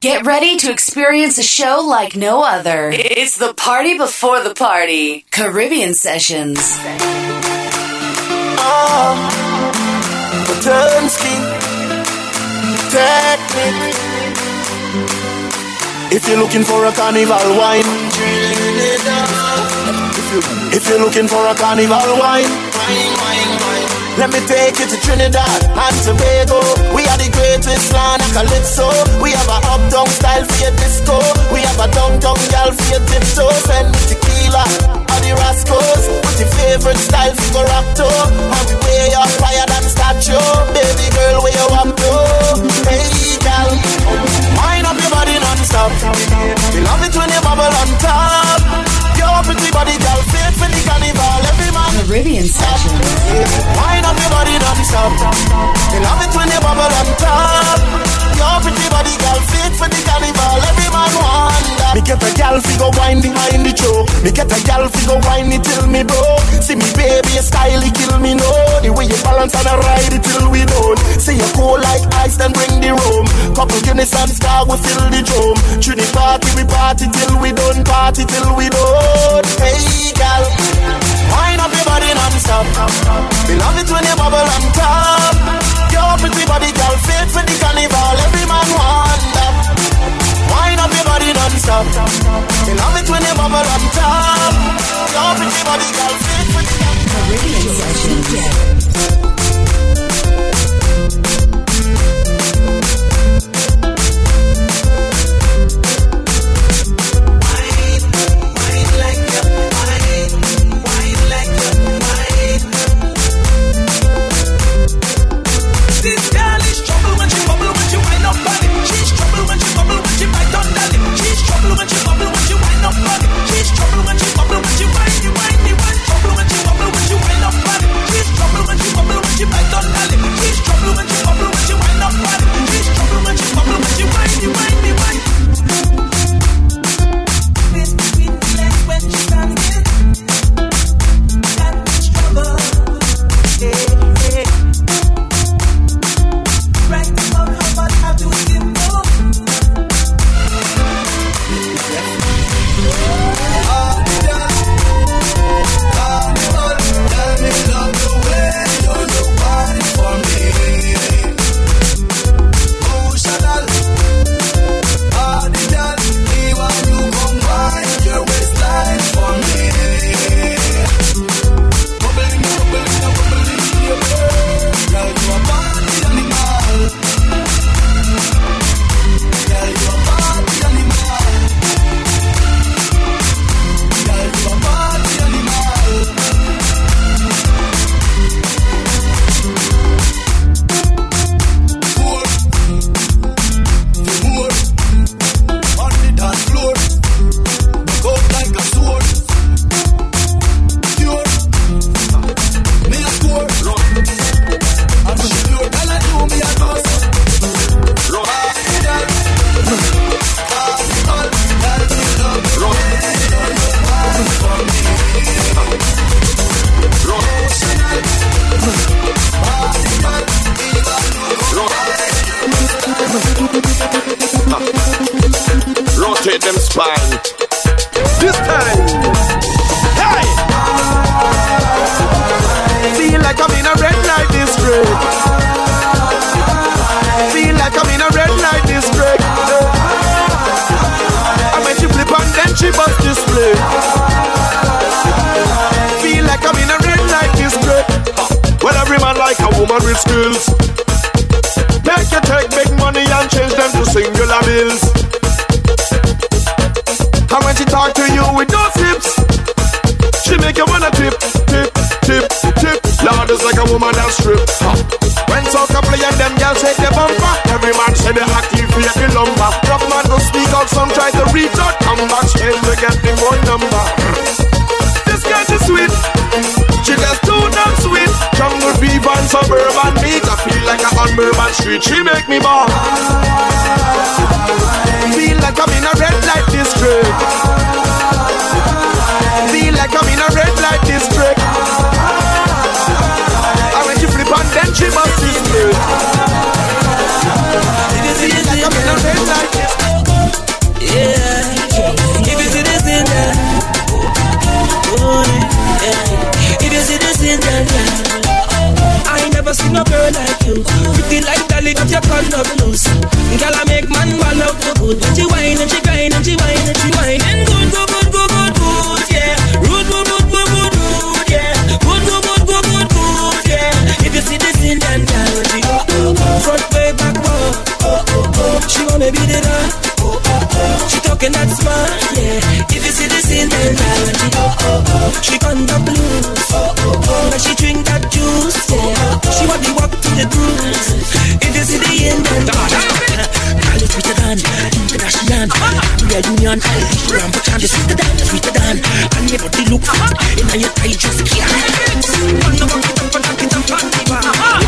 Get ready to experience a show like no other. It's the party before the party. Caribbean Sessions. Oh, technique. If you're looking for a carnival wine, if you're looking for a carnival wine, let me take you to Trinidad and Tobago. We are the greatest land of calypso. We have a uptown style for your disco. We have a downtown gal for your tiptoe. Send me tequila or the Rascals. With your favorite style for rock to. And we way up higher than statue. Baby girl, where you up to? Hey gal, wind up your body non-stop. We love it when you bubble on top. Your pretty body, fit for the carnival. Every man. Caribbean Sessions. Wine up your body non-stop. They love it when you bubble on top. Your pretty body, girl, fit for the carnival. Every man want that. Me get a gal figure wine behind the show. Me get a gal figure wine it till me bro. See me baby, your style kill me no. The way you balance and I ride it till we don't. Say you cold like ice, then bring the room. Couple and star, we fill the drum. Trini party, we party till we done. Party till we done. Hey gal, wine up your body non-stop. Me love it when you bubble on top. Your pretty body, girl, fit for the carnival. Every man want that. Up your body non-stop. Me love it when you bubble on top. Pretty body, girl, fit for the. This them spine. This time. Hey! Feel like I'm in a red light district. Feel like I'm in a red light district. I when she flip and then she bust display. Feel like I'm in a red light district. Well, every man like a woman with skills. Make you take big money and change them to singular bills. Talk to you with those hips, she make you wanna tip, tip, tip, tip. Lord is like a woman that strip. Huh. When soca play and them girls shake their bumper, every man say they activate the lumber. Rough man don't speak out, some try to reach out, come back straight to get the phone number. This girl is sweet, she just too damn sweet. Jungle fever and suburban meat, I feel like I'm on Bourbon Street. She make me ball. Feel like I'm in a good, good. When she whine and she grind and she whine and she whine and good, good, good, good, good, good, yeah. Rude, rude, rude, rude, rude, rude, yeah. Good, good, good, good, good, good, yeah. If you see this Indian girl, when she front way, back way, she wanna be the dog. She talking that smart, yeah. If you see this Indian girl, when she she on the blues, when she drink that juice, yeah. She want to walk to the grooves. See the Indian girl, girl is sweeter than international. Real union, Ram for chant is sweeter than, sweeter than. And your body look fat, and your tie just can't. One them, one of them, one taste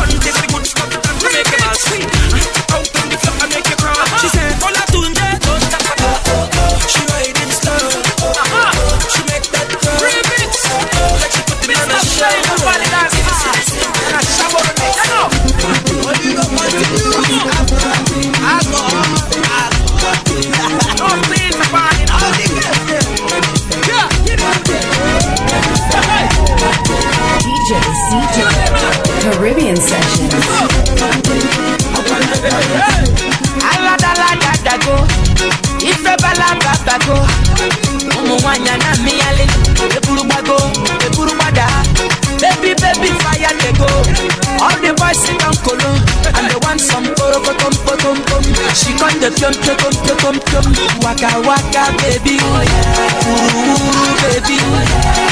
aladaladago ifebalagabago ụmụ nwanyị na mmịyali eburugbago eburugbada baby baby fire dey go. All the boys sit down kolo and they want some potom pom she come dey piom piom piom piom waka waka baby wuruwuru baby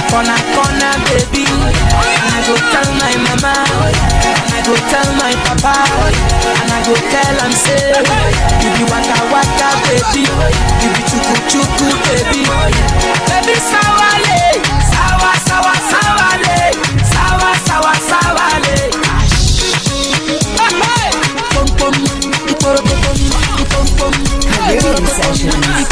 corner corner baby and i go tell my mama and i go tell my papa and i go tell am say you be waka waka baby you be chuku chuku baby baby sawale sawa sawa sawale sawa sawa sawale. Caribbean Sessions.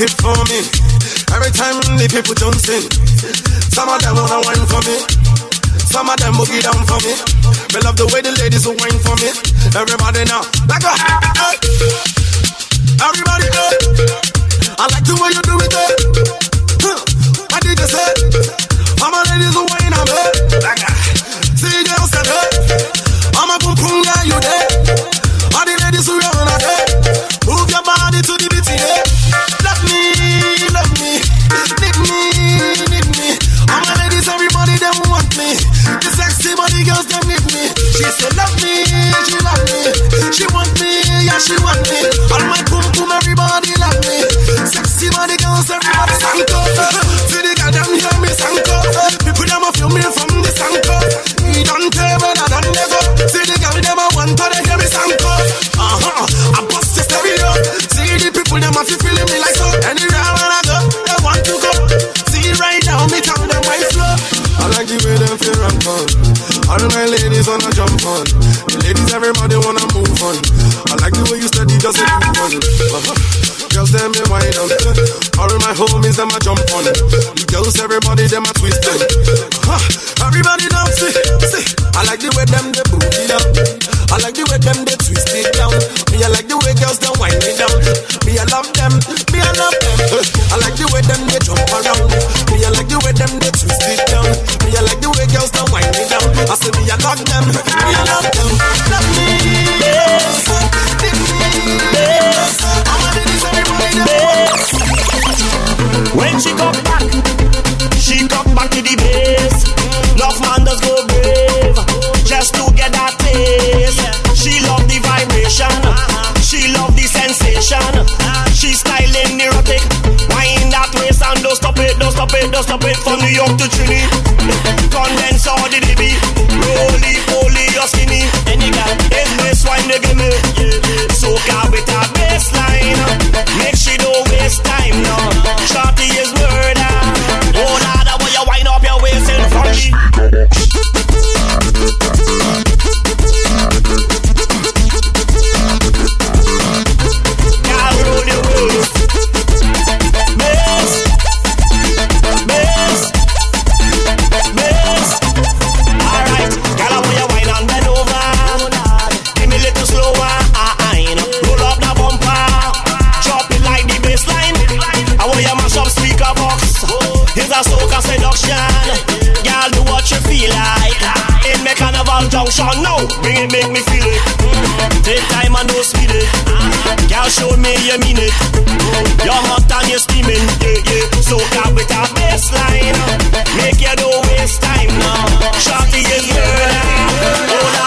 it for me. Every time the people dancing, some of them wanna wine for me. Some of them boogie down for me. But love the way the ladies will wine for me. Everybody now, like a everybody. Hey. I like the way you do it. Eh. Huh. What did you say? All my ladies will wine on me. Like a see you said. I'm a boom boom, yeah, you there. wine on. All my homies, them a jump on. Girls, everybody, them a twist on. Huh, everybody don't see, see. I like the way them they booty down. I like the way them they twist it down. Me, I like the way girls they wind it down. Me, I love them. Me, I love them. I like the way them they jump around. Me, I like the way them they twist it down. Me, I like the way girls they wind it down. I say me, I love them. just a bit from New York to Trini. Condense all the baby. Roly poly or skinny. Any guy in this wine they give me. Soak Soca with a baseline. Make she don't waste time now. emotion now. Bring it, make me feel it. Take time and don't speed it. Girl, show me you mean it. You're hot and you're steaming. Yeah, yeah. So up with a baseline. Make you don't waste time now. Shorty is burning.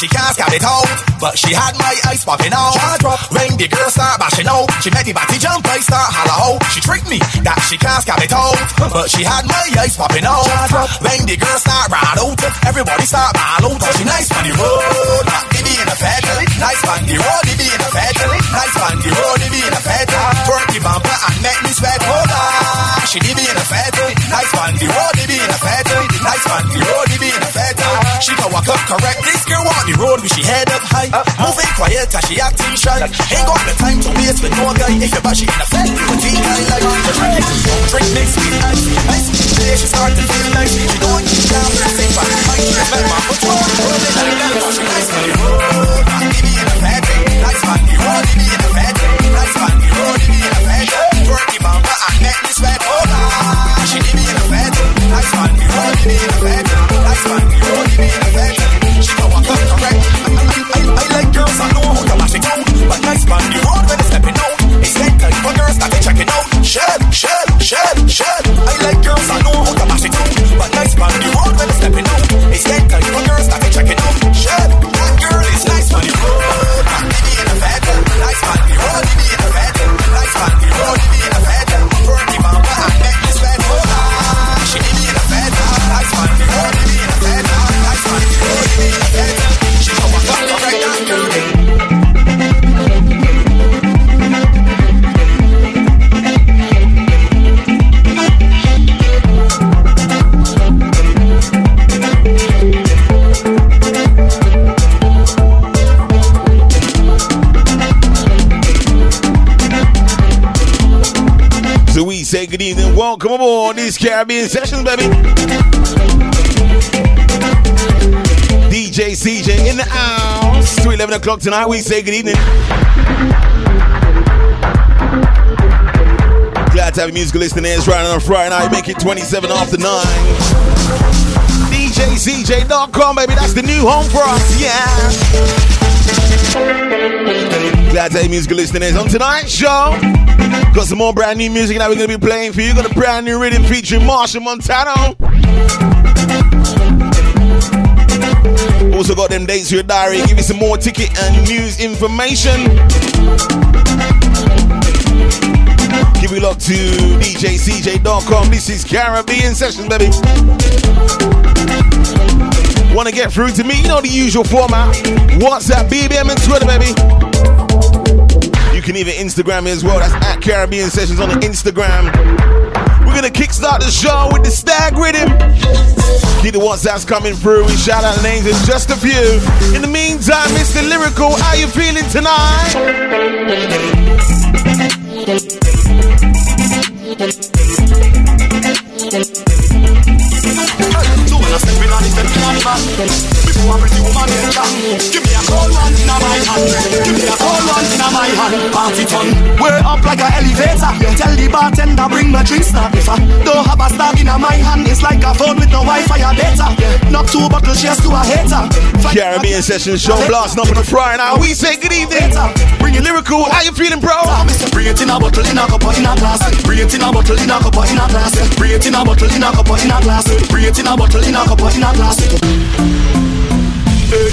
She can't scout it out, but she had my eyes popping out. When the girl start bashing out, she made the body jump. I start holla out. She tricked me that she can't scout it out, but she had my eyes popping out. When the girl start ride out, everybody start ball out. Oh, she nice on the road, not maybe in a fed. Nice on the road, maybe in a fed. Nice on the road, maybe in a fed. Twerk the bumper and make me sweat. Hold on, she need me in a fed. Nice on the road, maybe in a fed. Nice on the road, maybe in a fed. She can walk up correct. This girl walk the road with she head up high. Moving quiet cause she acting shy. Ain't got the time to waste with no guy. If you bash she in a fed, you think I like. Drink, next week ice. Ice, today she start to feel nice. She going down, sing back. I let my foot walk. Rolling like that, but she nice on the road. Maybe in a fed. Nice on the road, maybe in a fed. Nice on the road, maybe in a fed. Twerk the bumper and make me sweat. Oh, she need me in a fed. Nice on the road, maybe in a fed. Nice on the road, maybe in a fed. I know how it out. But nice on the welcome aboard these Caribbean sessions, baby. DJ CJ in the house. To 11 o'clock tonight, we say good evening. Glad to have musical listeners right on Friday night. Make it 27 after 9. DJCJ.com, baby. That's the new home for us. Yeah. Glad to have you musical listeners on tonight's show. Got some more brand new music that we're to be playing for you. Got a brand new rhythm featuring Machel Montano. Also got them dates for your diary. Give you some more ticket and news information. Give you luck to DJCJ.com. This is Caribbean Sessions, baby. Want to get through to me? You know the usual format. WhatsApp, BBM, and Twitter, baby. You can even Instagram me as well. That's at Caribbean Sessions on the Instagram. We're gonna kickstart the show with the stag rhythm. Keep the WhatsApps coming through. We shout out names in just a few. In the meantime, Mr. Lyrikal, how you feeling tonight? I step in on the step in on the back. Before a pretty woman get jam Give me a cold one in my hand. Give me a cold one in my hand. Party fun. Way up like a elevator. Tell the bartender bring my drinks now. If I don't have a stab in my hand It's like a phone with no Wi-Fi or data. Not two bottles cheers to a hater. Caribbean Sessions show blasting up on the Friday night. We say good evening. Bring it. Lyrikal, how you feeling, bro? Bring it in a bottle, in a cup, in a glass. Bring in a bottle, in a cup, in a glass. Bring in a bottle, in a cup, in a glass. Bring in a bottle, in a cup, in a glass. Hey.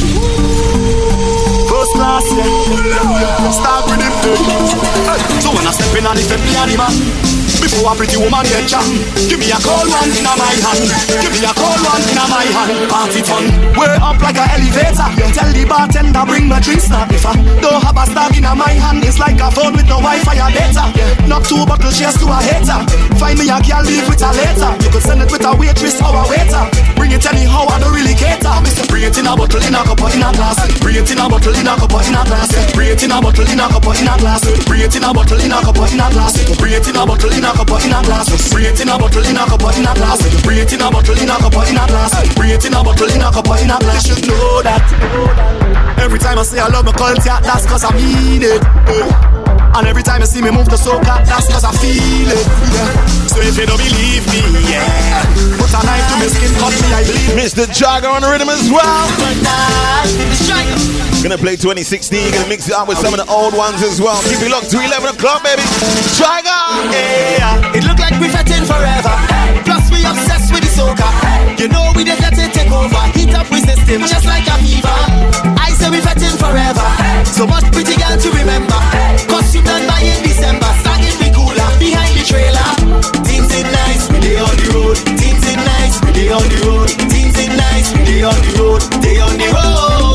First class, yeah. Start with him, hey. So when I step in the step, me and the man. Before a pretty woman get jam Give me a cold one in my hand Give me a cold one in my hand Party fun Way up like a elevator Tell the bartender bring my drinks now If I don't have a stab in my hand It's like a phone with no Wi-Fi or data Not two bottles cheers to a hater Find me a girl leave with a later You could send it with a waitress or a waiter Bring it anyhow I don't really cater Mister bring it in a bottle in a cup in a glass Bring it in a bottle in a cup in a glass Bring it in a bottle in a cup in a glass Bring it in a bottle in a cup in a glass Bring it in a bottle in a cup in a glass Bring it in a bottle in a cup in a glass Bring it in a bottle in a cup in a glass Bring it in a bottle in a cup in a glass You should know that Every time I say I love my culture That's cause I mean it. And every time you see me move the soca, that's cause I feel it. Yeah. So if you don't believe me, yeah. Put a knife to my skin, cut me, I believe. Mr. Jagger on the rhythm as well. Gonna play 2016, gonna mix it up with some of the old ones as well. Keep it locked to 11 o'clock, baby. Jagger! Yeah, it look like we fetting forever. Plus we obsessed with the soca. You know we just let it take over. Heat up with system just like a fever. I say we fetting forever. So much pretty girl to remember. Costume done by in December. Starting we cooler behind the trailer. Teams in nice, they on the road. Teams in nice, they on the road. Teams in nice, they on the road. They on the road.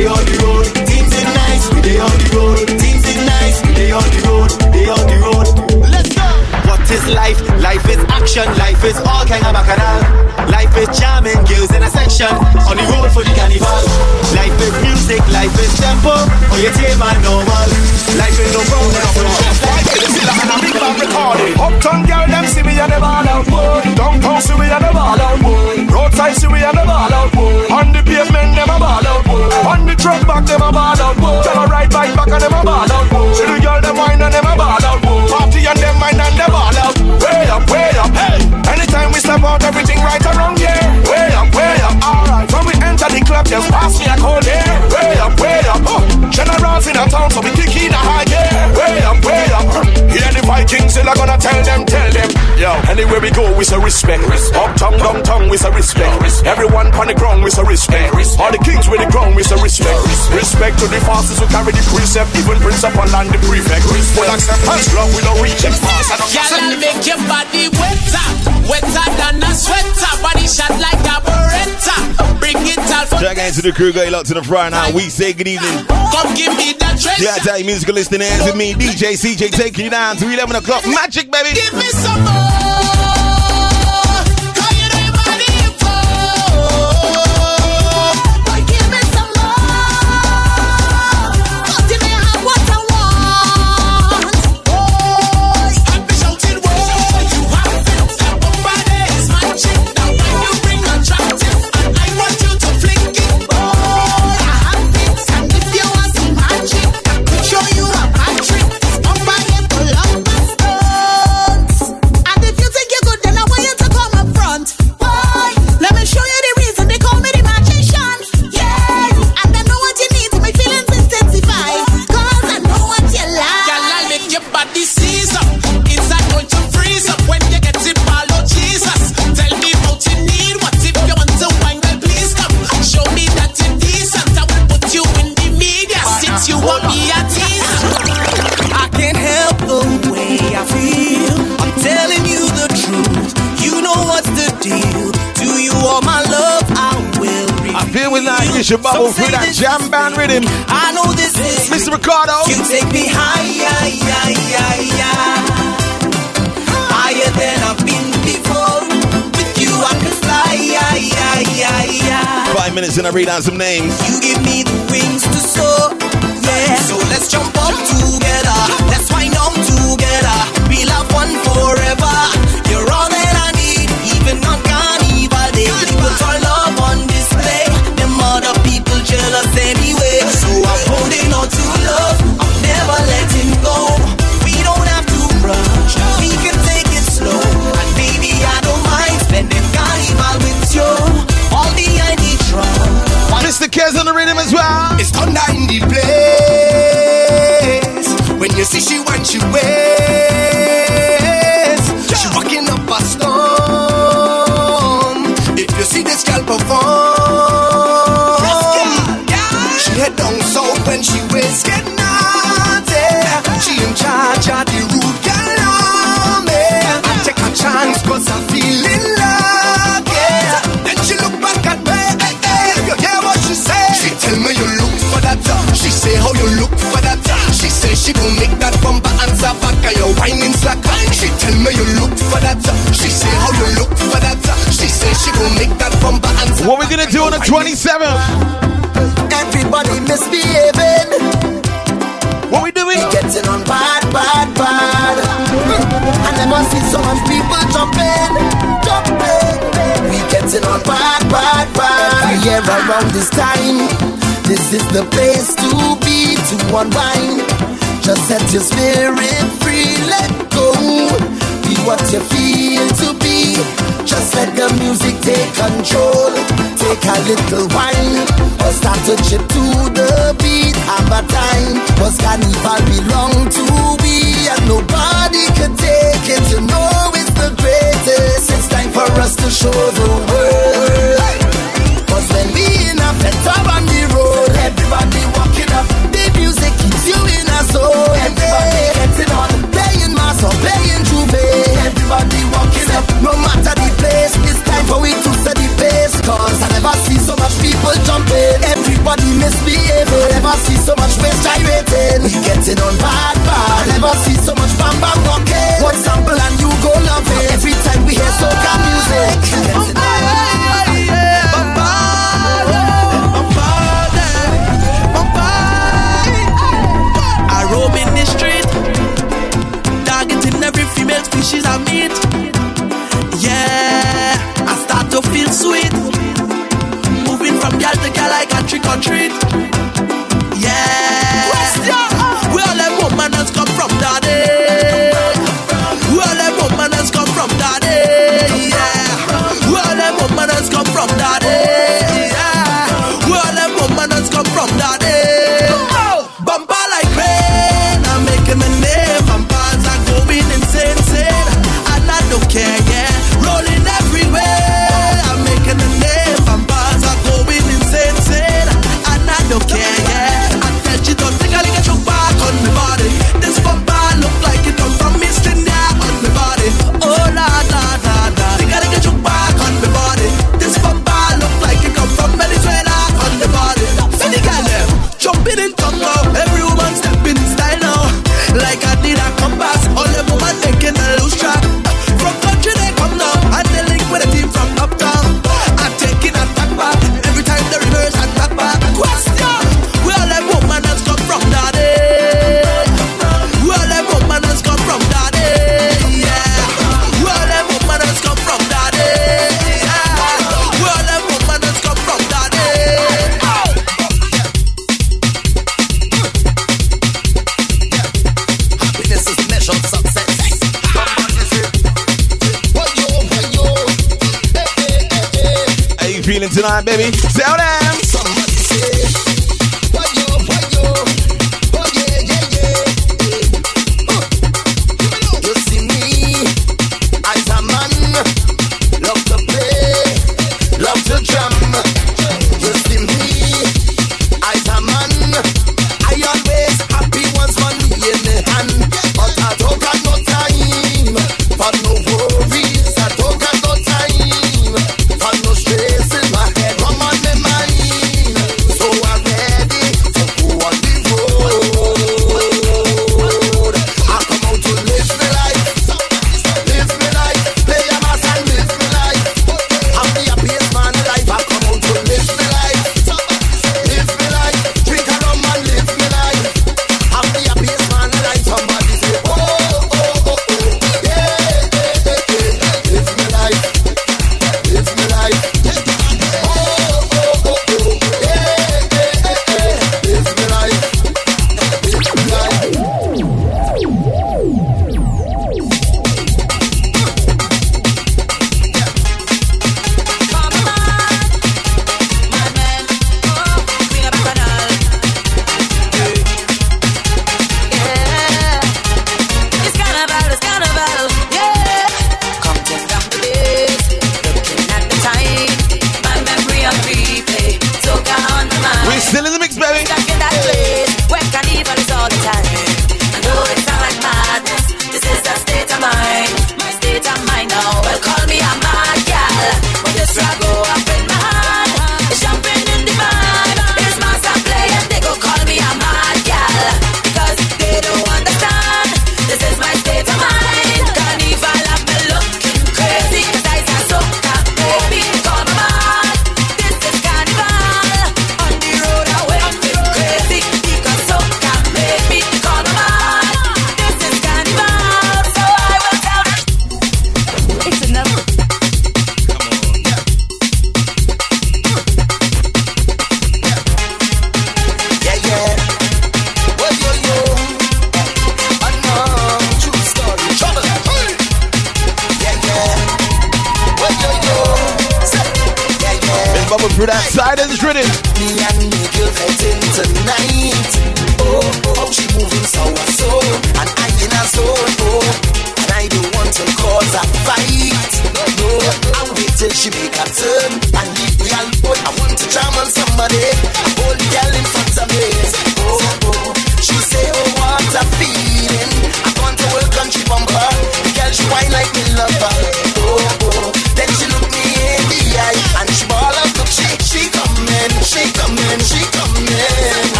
They on the road. Teams in nice, they on the road. Life? Life is action. Life is all kind of bacchanal. Life is jamming, girls in a section. On the road for the carnival. Life is music. Life is tempo. Or you take my normal. Life is no problem. Uptown girl, them see me and them all out. boy. Downtown see me and them all out. boy. Roadside see me and them all out. boy. On the pavement, them a ball out. boy. On the truck back, them a ball out. Tell a ride bike back and them a ball out. boy. See the girl, them wine and them a ball out. boy. Party and them mind and them all out. Anytime we step out, everything right around here. Way up, way up, alright. When we enter the club, just pass me a cold air. Way up, way up. Oh. Generals in a town, so we kick in a high gear. Way up, way up. Oh. The Vikings, still I gonna tell them, tell them. Yo, anywhere we go, we say respect. Uptown, downtown, we say respect. Everyone on the ground, we say respect. All the kings with the crown, we say respect. Respect to the fastest who carry the precept. Even Prince up and land the prefect. Full acceptance, love, we don't reach it fast. I don't Girl, I'll make your body wetter, wetter than a sweater. Body shot like a beretta. Bring it out for Jagger into the crew, got you locked to the Friday night. We say good evening. Come give me that treasure. Yeah, tell you, musical listening with me, DJ CJ, taking you down to 11 o'clock. Magic, baby. Give me some more. You should bubble through that jam band rhythm. I know this is Mr. Ricardo. You take me higher, higher, higher, higher than I've been before. With you, I can fly. Five minutes and I read out some names. You give me the wings to soar, yeah. So let's jump up together. Let's wind up together. We love one forever. You're all that I need, even on she when whining slack. She tell me you look for that. She say how you look for that. She say she gon' make that bumper answer. What we gonna do on the 27th? Everybody misbehaving. What we doing? We getting on bad, bad, bad. I must see so much people jumping, jumping. We getting on bad, bad, bad. Every year around this time, this is the place to be, to unwind. Just set your spirit free, let go. Be what you feel to be. Just let the music take control. Take a little wine or start to chip to the beat. Have a time, cause carnival belong to we, and nobody could take it. You know it's the greatest. It's time for us to show the world. Cause when we in a better on the road, everybody walking up. The music keeps you in a zone. Everybody Everybody walking up, no matter the place. It's time for we to set the pace. Cause I never see so much people jumping. Everybody misbehaving. I never see so much waist gyrating. We getting on bad, bad. I never see so much bam bam walking. One sample and you go love it. Every time we hear soca music. Oh, female species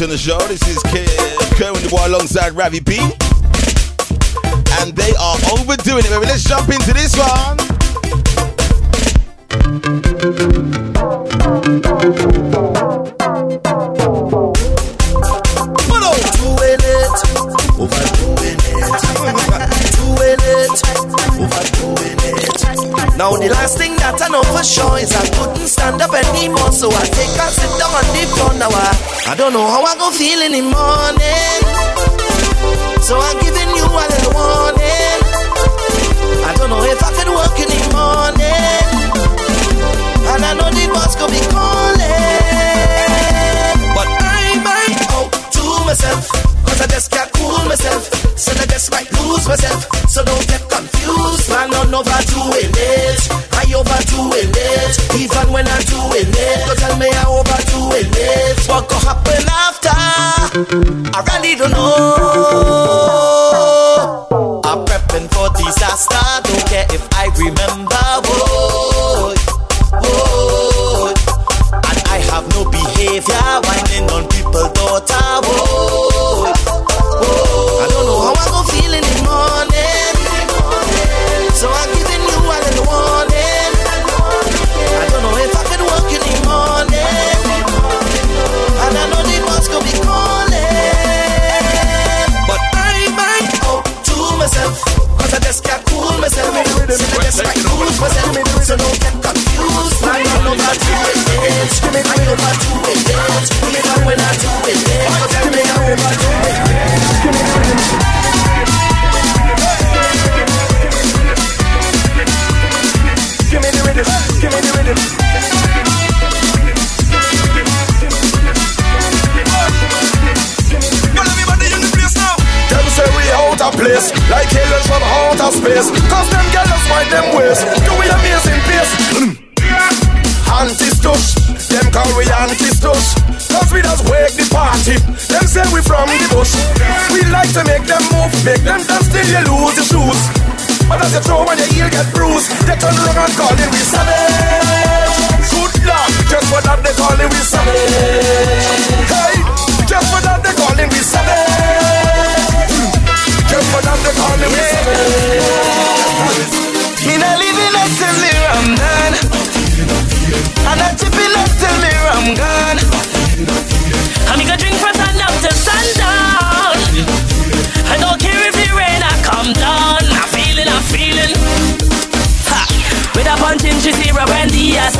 ladies on the show. This is Kerwin Du Bois alongside Ravi B. And they are overdoing it, baby. Let's jump into this one. Overdoing it, overdoing it, overdoing it. Now the last thing that I know for sure is I couldn't stand up anymore, so I take a sit down on the floor now. I I don't know how I gon' feel in the morning. So I'm giving you a little warning. I don't know if I can work in the morning. And I know the boss could be calling. But I might go to myself. Cause I just can't cool myself. So I just might lose myself. So don't get confused, man. I'm overdoing this. I overdoing it. Even when I'm doing it, don't tell me I'm overdoing it. What could happen after? I really don't know. space. Cause them gallus wide them ways. Do we amazing pace mm. Antistush Them call we antistush Cause we just wake the party. Them say we from the bush. We like to make them move. Make them dance till you lose your shoes. But as you throw and your heel get bruised They turn around and call it we savage. Good luck. Just what that they call it we savage.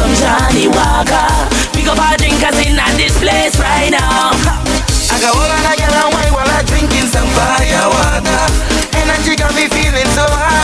from Johnnie Walker. Pick up our drinkers in at this place right now. I got all of that yellow wine while I'm drinking some fire water. Energy got me feeling so high.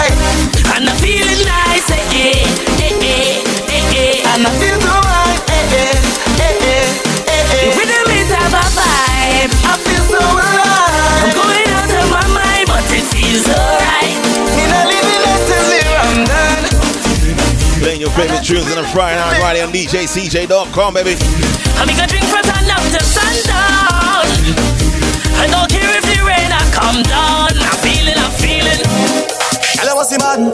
Favorite tunes on a Friday night right on DJCJay.com, baby. I'm gonna drink from sun up to sundown. I don't care if the rain I come down. I'm feeling, I'm feeling. Hello, what's the man?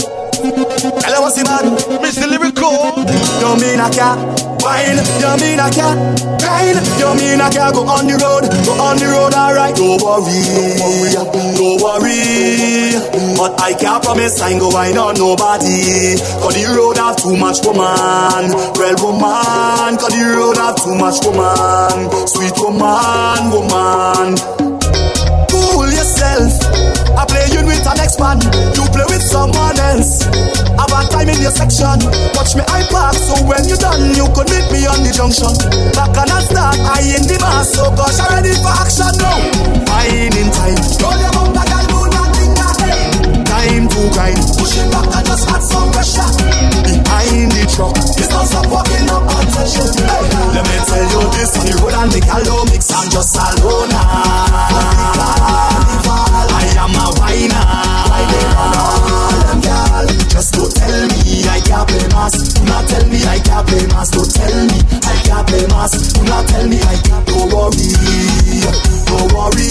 Hello, what's the man? Mr. Lyrikal. You mean I can't wine? You mean I can't grind? You mean I can't go on the road? Go on the road, alright. Don't worry, don't worry. But I can't promise I ain't go wine on nobody. Cause the road have too much woman. Real woman. Cause the road have too much woman. Sweet woman, woman. Cool yourself. I play you with an next man, you play with someone else. Have a time in your section, watch me I park, so when you done, you could meet me on the junction. Back and I start, I in the mass, so gosh, I'm ready for action now. Fine in time, roll your bumper, girl, do nothing ahead. Time to grind, push it back and just add some pressure. Behind the truck, it's not stop walking up attention. Hey, let me tell you this on the road and a low mix and just alone. I am a whiner. Just don't tell me I can't play mass. Do not tell me I can't play mass. Don't tell me I can't play mass. Do not tell me I can't. Don't worry, don't worry.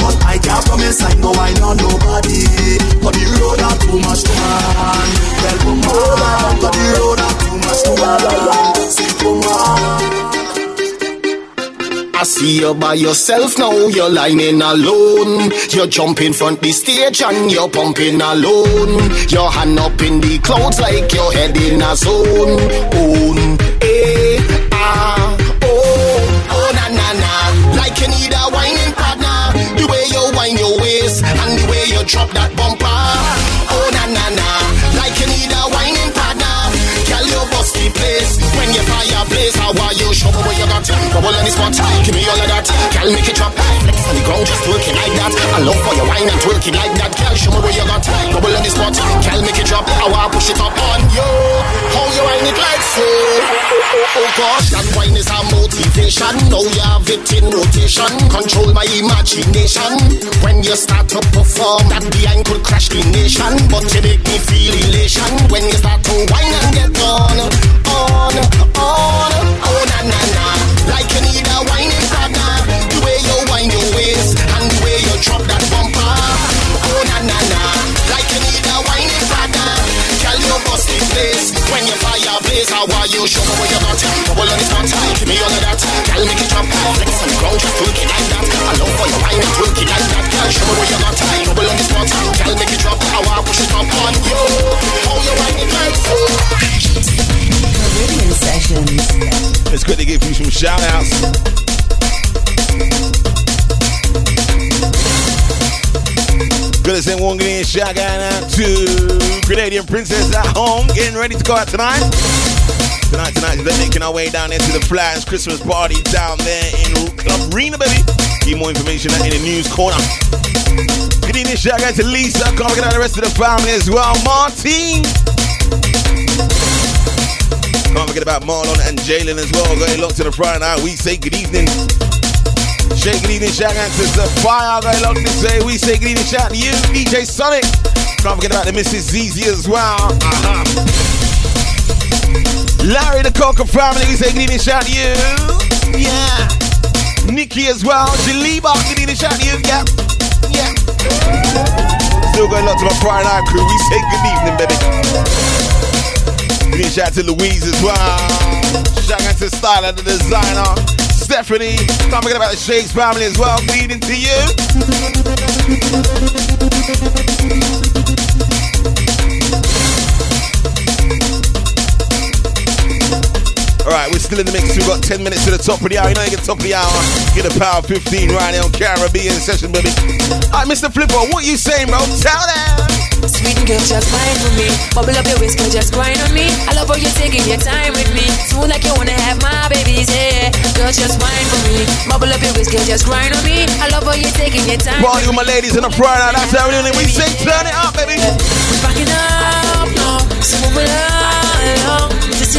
But I can't promise I know I know nobody. But the road have too much to man. Well, woman, but the road have too much to man. Sweet woman. I see you by yourself now, you're lining alone. You're jumping front the stage and you're pumping alone. Your hand up in the clouds like you're heading a zone. Own, eh, ah, oh, oh, na na na. Like you need a whining partner. The way you wind your waist and the way you drop that bumper. Bubble on the spot, give me all of that. Girl, make it drop. Flex on the ground, just twerking like that. I love for your wine and twerking like that. Girl, show me where you got Bubble on the spot, girl, make it drop. I wanna push it up on you. How you wine it like so? Oh, oh, oh, oh gosh, that wine is a motivation. Now you have it in rotation. Control my imagination. When you start to perform, that behind could crash the nation. But you make me feel elation. When you start to wine and get on, on, on. Oh na na na, like you need a whining partner. The way you wind your waist and the way you drop that bumper. Oh na na na, like you need a whining partner. Girl, you bust the place when you fire blaze. How are you? Show me where you got Bubble on the spot, give me all of that. Girl, make it drop. Flex on ground, just like that. I love for your wine and like that. Girl, show me where you got Bubble on the spot, girl, make it drop. I want push it up you. How you whining like so? Good to give you some shout outs. Good to send one Grenadian shout out to Grenadian Princess at home, getting ready to go out tonight. Tonight, tonight, they're making our way down there to the Flyers Christmas party down there in Club Arena, baby. Get more information in the news corner. Good evening, shout out to Lisa. Can't forget out the rest of the family as well. Martine. Can't forget about Marlon and Jalen as well. Going locked to the Friday night. We say good evening. Say good evening, shout out to Sapphire. Going locked to say we say good evening, shout out to you, DJ Sonic. Can't forget about the Mrs. ZZ as well. Uh-huh. Larry the Coca family, we say good evening, shout out to you. Yeah. Nikki as well. Jaliba, good evening, shout out to you. Yeah. Yeah. Still going locked to my Friday night crew. We say good evening, baby. Big shout out to Louise as well. Shout out to Styler, the designer. Stephanie. Can't forget about the Shakes family as well. Evening to you. Alright, we're still in the mix. We've got 10 minutes to the top of the hour. You know, you get top of the hour. Get a power 15 right now on Caribbean session, baby. Alright, Mr. Flipper, what you saying, bro? Tell them. Sweet girl, just wine with me. Bubble up your girl, just grind on me. I love how you're taking your time with me. Smooth like you wanna have my babies, yeah. Girl, just wine for me. Bubble up your girl, just grind on me. I love how you're taking your time. Party with my ladies in the night. That's how we it. Say turn it up, baby. We're backing up, no. Move it along. Just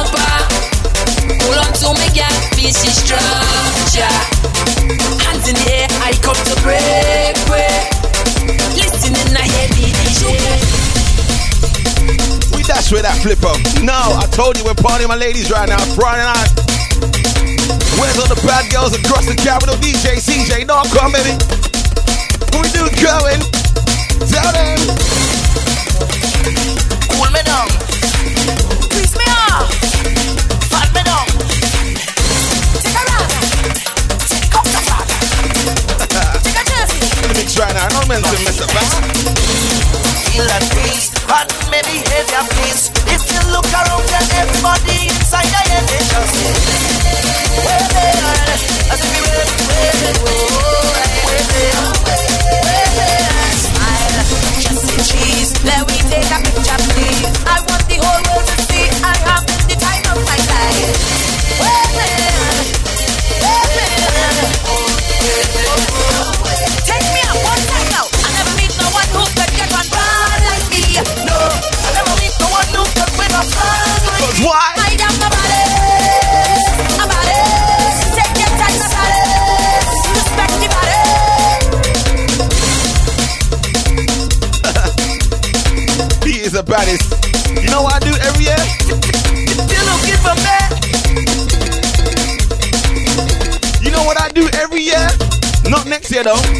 Hold on to me, girl, feel she structure. Hands in the air, I come to break, break. Listen in the heavy DJ. We dash with that flipper. Um. No, I told you we're partying my ladies right now. Friday night. Where's all the bad girls across the capital? DJ, CJ, knock. you down.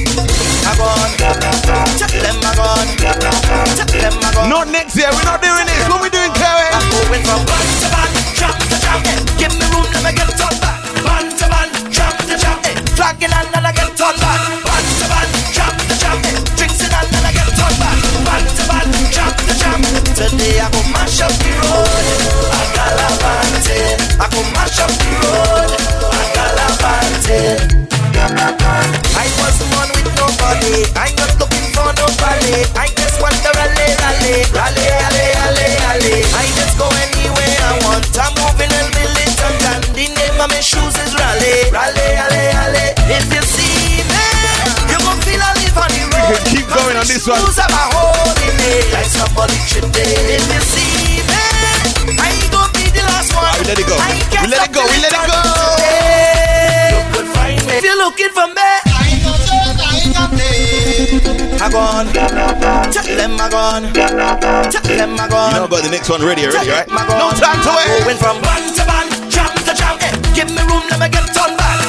got the next one ready already, right? No time to wait. From to jump to jump. Eh. Give me room, let me get back.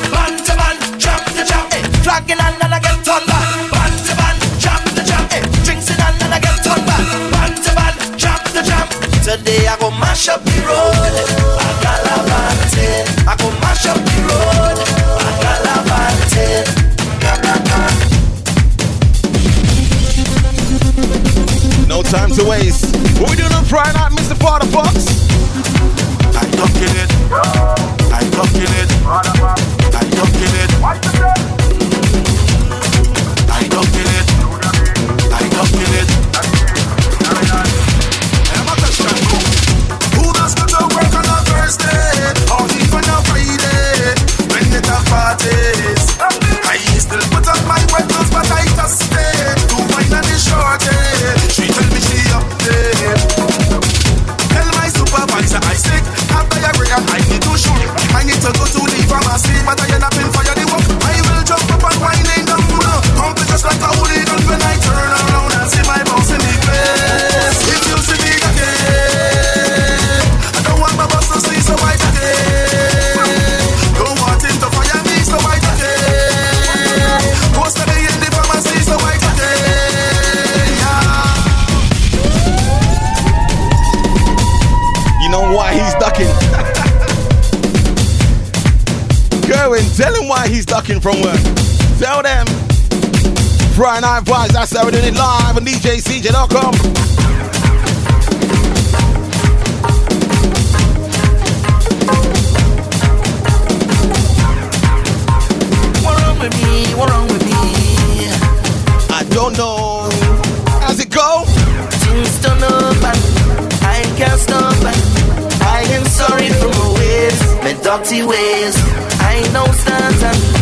To jump to jump. Eh. Flagging and then I get back. To jump to jump. Eh. Drinks in and then I get back. To jump to jump. Today I go mash up the road. No time to waste. We do not Friday, Mr. Father Fox. I don't it. I don't it. I don't get it. Walking from work. Tell them. Friday Night Vibes, that's how we're doing it live on DJCJay.com. don't know. How's it go? Things don't open. I can't stop. I am sorry for my ways, my dirty ways. I know stand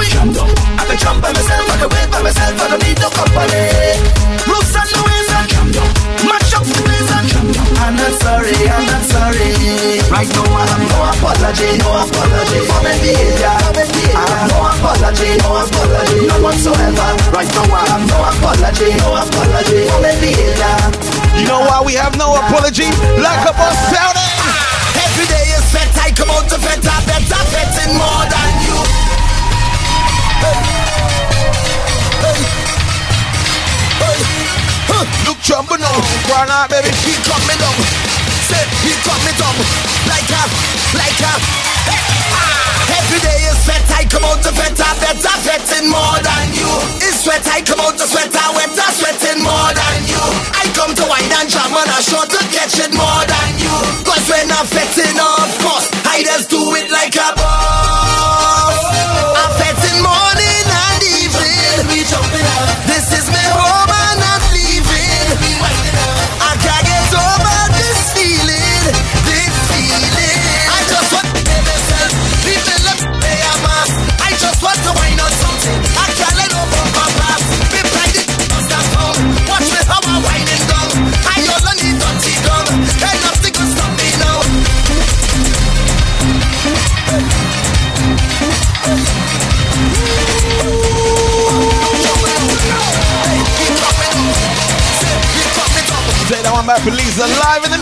jammed up. I can jump by myself, I can wait by myself, I don't need no company. Moves and the ways are jammed up. Match up the ways are jammed up. I'm not sorry, I'm not sorry. Right now I have no apology, no apology for my behavior. I have no apology, no apology, no whatsoever. Right now I have no apology, no apology for my behavior. You know why we have no apology? Lack of us, Every day is better, I come out to better, better, better more than Look now, baby? He me he me like a, like a. Every day is I come out to better, better, sweating more than you. It's sweat, I come out to sweater, wetter, sweating more than you. I come to wine and jam and I sure to catch it more than you. Cause when I'm fetting, of I just do it like a boss. I'm fetting more. Police alive in the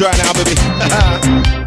right now, baby.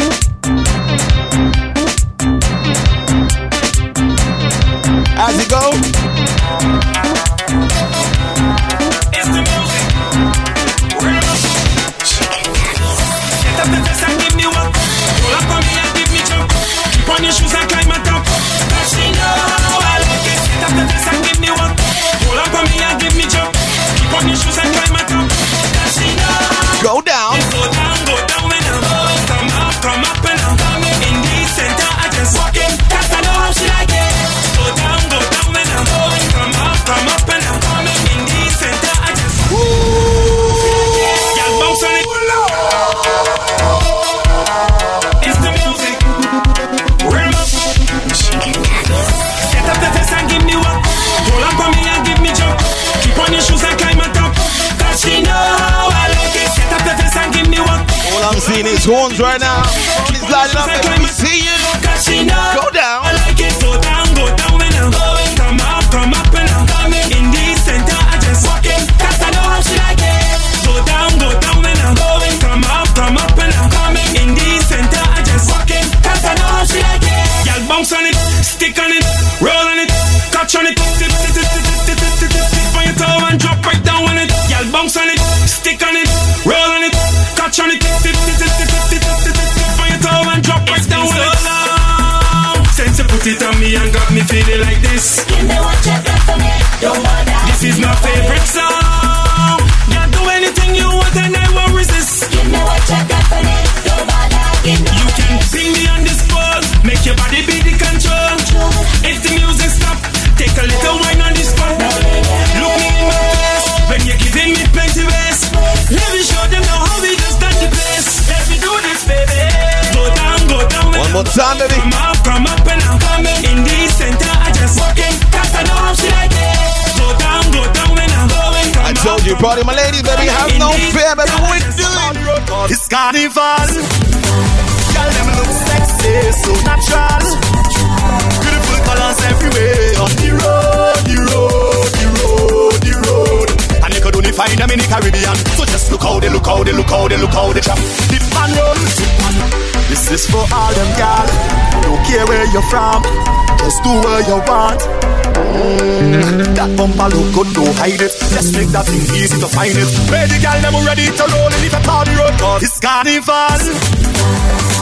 hide it. Just make that thing easy to find it. Ready, girl, them ready to roll and leave a party road cause it's carnival.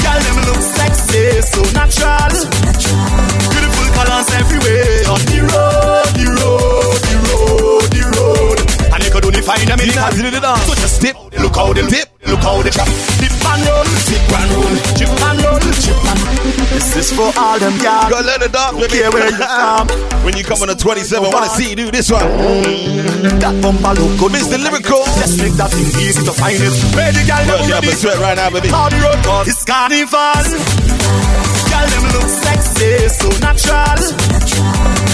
Girl, them look sexy, so natural. Beautiful colors everywhere on the road, the road, the road, the road. And you could only find them in the dance. So just dip, look how they dip, look how they chop. Dip and roll, dip and roll, Dip and roll, chip this is for all them y'all. Go learn the dance, baby. care where you from. when you come on the 27, I want to see you do this one. Mm, that bumper look good. Mr. Lyrikal. Just make that thing easy to find it. Where the girl Rush them up ready? and sweat right now, baby. How the road goes. It's carnival. Girl them look sexy, so natural.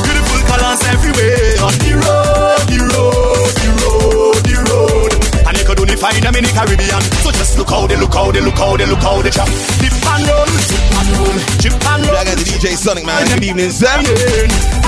Beautiful colors everywhere on the road, the road, the road, the road. And you could only find them in the Caribbean. So just look how they look how they look how they look how they chop. Dip and roll, chip and roll, chip and roll. I got the DJ Sonic, man. Good evening, Sam.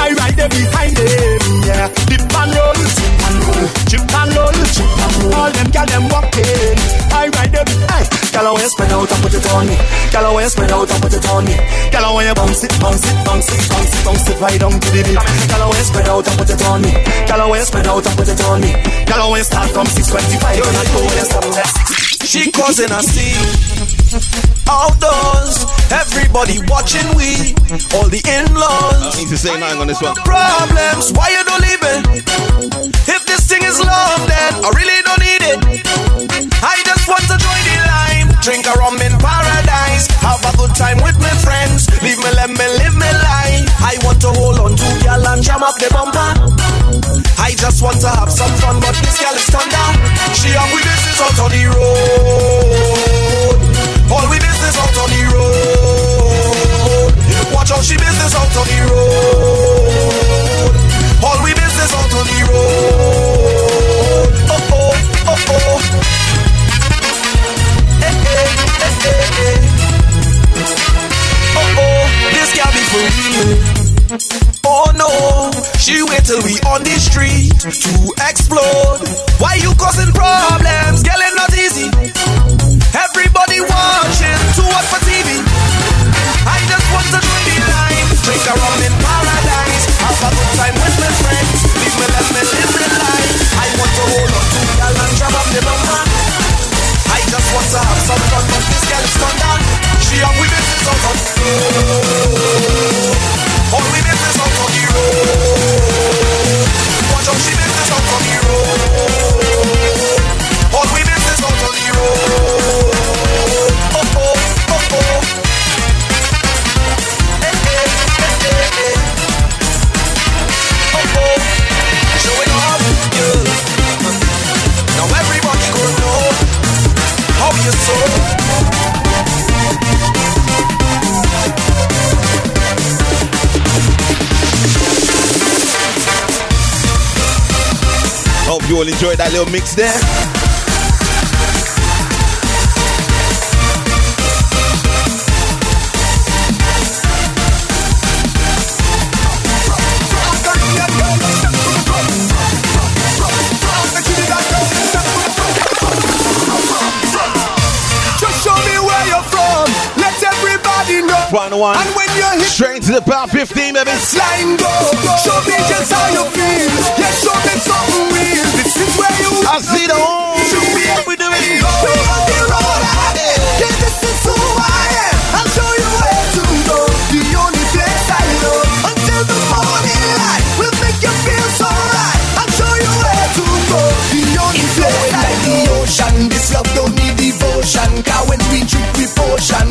I ride them behind them, yeah. Dip and roll, chip and roll, chip and roll, chip and roll. All them gal them walking. I ride them, hey. Gal want you spread out and put it on me. Gal I you spread out and put it on me. Gal I you bounce it, bounce it, bounce it, bounce it, bounce it right down to the beat. Gal want you spread out and put it on me. Gal I you spread out and put it on me. Gal I you start from 625 and I go where you stop at She causing a scene outdoors. Everybody watching we, all the in-laws. don't need to say nothing on this one. Problems, why you don't leave it? If this thing is love, then I really don't need it. I just want to join the line, drink a rum in paradise, have a good time with my friends. Leave me, let me live my life. I want to hold on to girl and jam up the bumper. I just want to have some fun, but this girl is thunder. She have we business out on the road. All we business out on the road. Watch out, she business out on the road. All we business out on the road. Oh oh, oh oh. Eh eh, eh eh eh. Oh oh, this girl be for real. Oh no, she wait till we on the street to explode. Why you causing problems? Girl, it not easy. Everybody watching to watch for TV. I just want to join the line, drink a rum in paradise, have a good time with my friends. Leave me, let me live my life. I want to hold on to girl and jam up the number. I just want to have some fun, but this girl is turned down. She up with business out on the road. All we business out on the road. Watch out, she business out on the road. Hope you all enjoyed that little mix there. One. And when you're hit Straight into the power 15, baby. line go, go, show me just how you feel. Yeah, show me something real. This is where you I see the home. should be able to do it. We on the road ahead. Yeah, this is who I am. I'll show you where to go. The only place I know. Until the morning light will make you feel so right. I'll show you where to go. The only place I know. Like the ocean, this love don't need devotion. Cause when we drink we potion,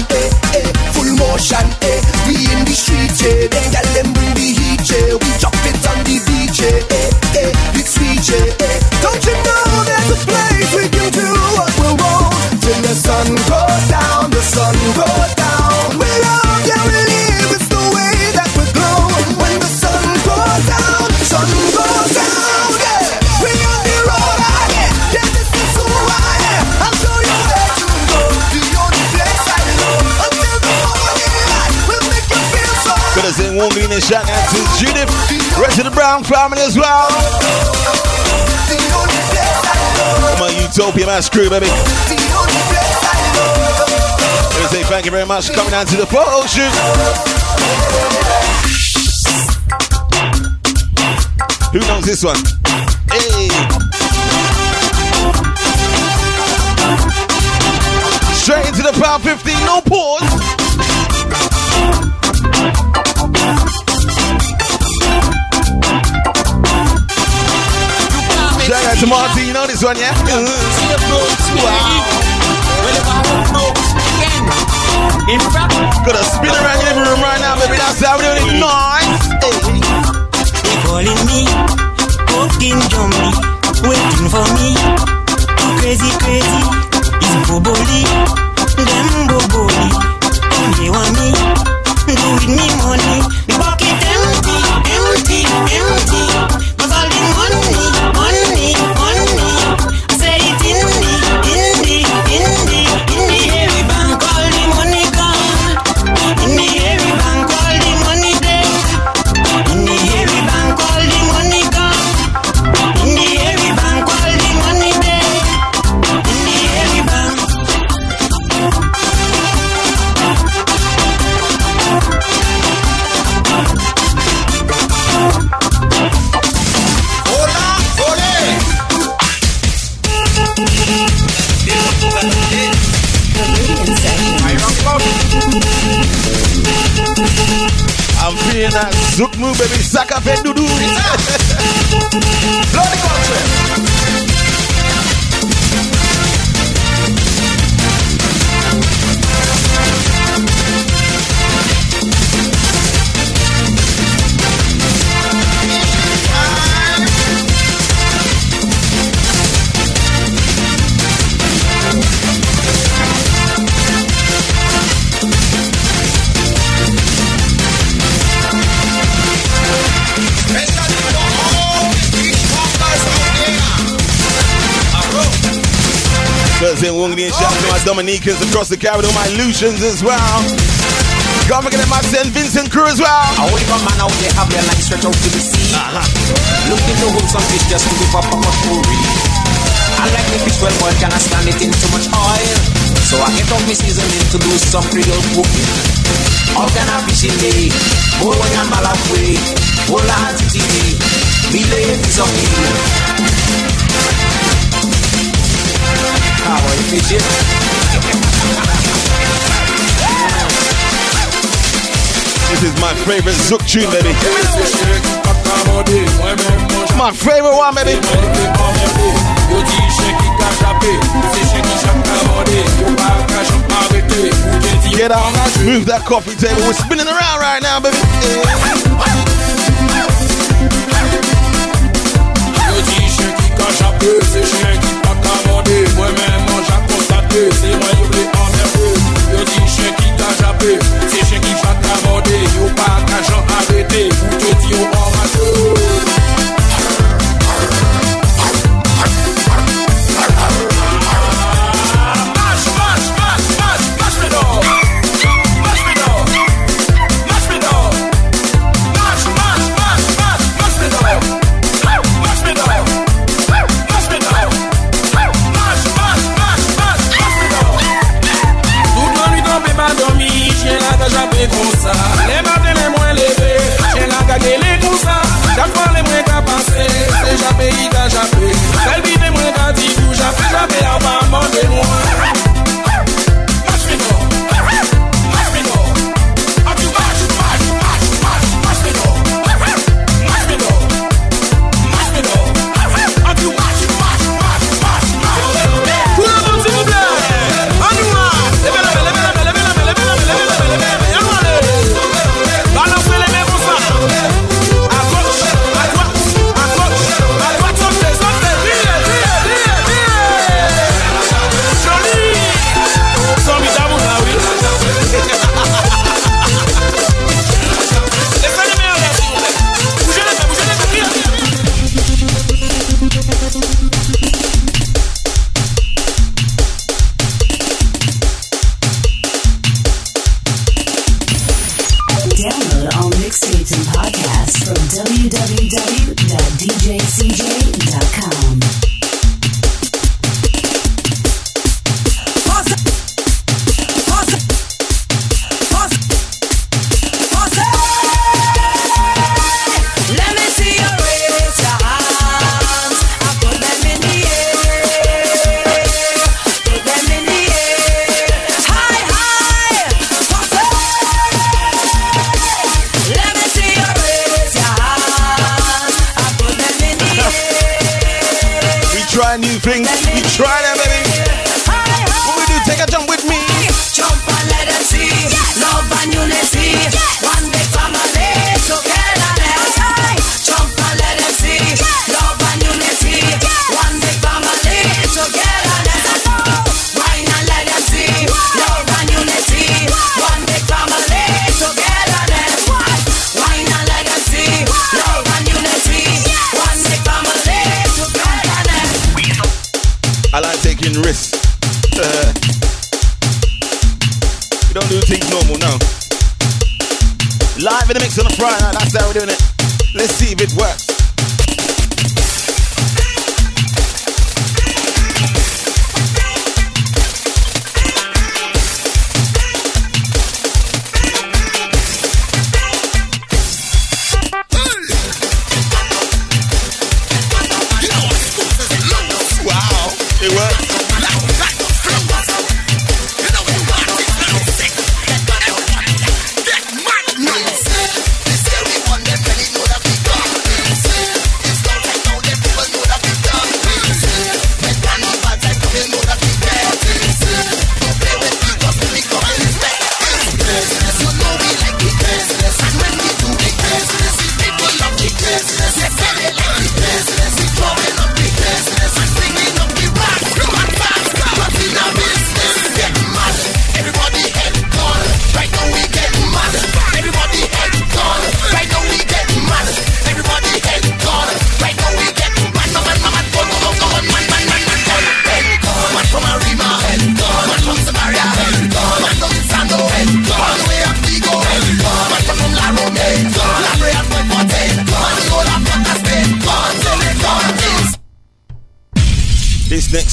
yeah. Then gal them bring the heat, yeah. We drop it on the DJ, shout out to Judith. Rest of the Brown family as well. Come on, Utopia Mass Crew, baby. Let me say thank you very much for coming down to the photo shoot. Who knows this one? Hey. Straight into the power 15, no pause. Shout out to Marty, you know this one, yeah? See the flow, Well, if I don't know, again. In fact, Gonna spin around your living room right now, baby. That's how we doing it. Nice. they calling me, walking Johnny, waiting for me. Too Crazy, crazy, is Boboli, them Boboli. They want me, do with me money. Baby. Saka pe dudu. Blow ah. Cousin Wungdi and shout out to my Dominicans across the capital, my Lucians as well. Can't forget my St. Vincent crew as well. I only come man out there have their line stretch out to the sea. Uh-huh. Looking to hold some fish just to give up a potpourri. I like the fish well boiled, cannot stand it in too much oil. So I get off my seasoning to do some Creole cooking. All kind of fish in there, boy and malafwe, bola and titi, bile is on me. You fishing? This is my favorite zouk tune, baby. My favorite one, baby. Get out, move that coffee table. We're spinning around right now, baby. mande Mwen men mwen jak konstate Se mwen yo ble anmerwe Yo di chen ki ta jape Se chen ki jak Ou te di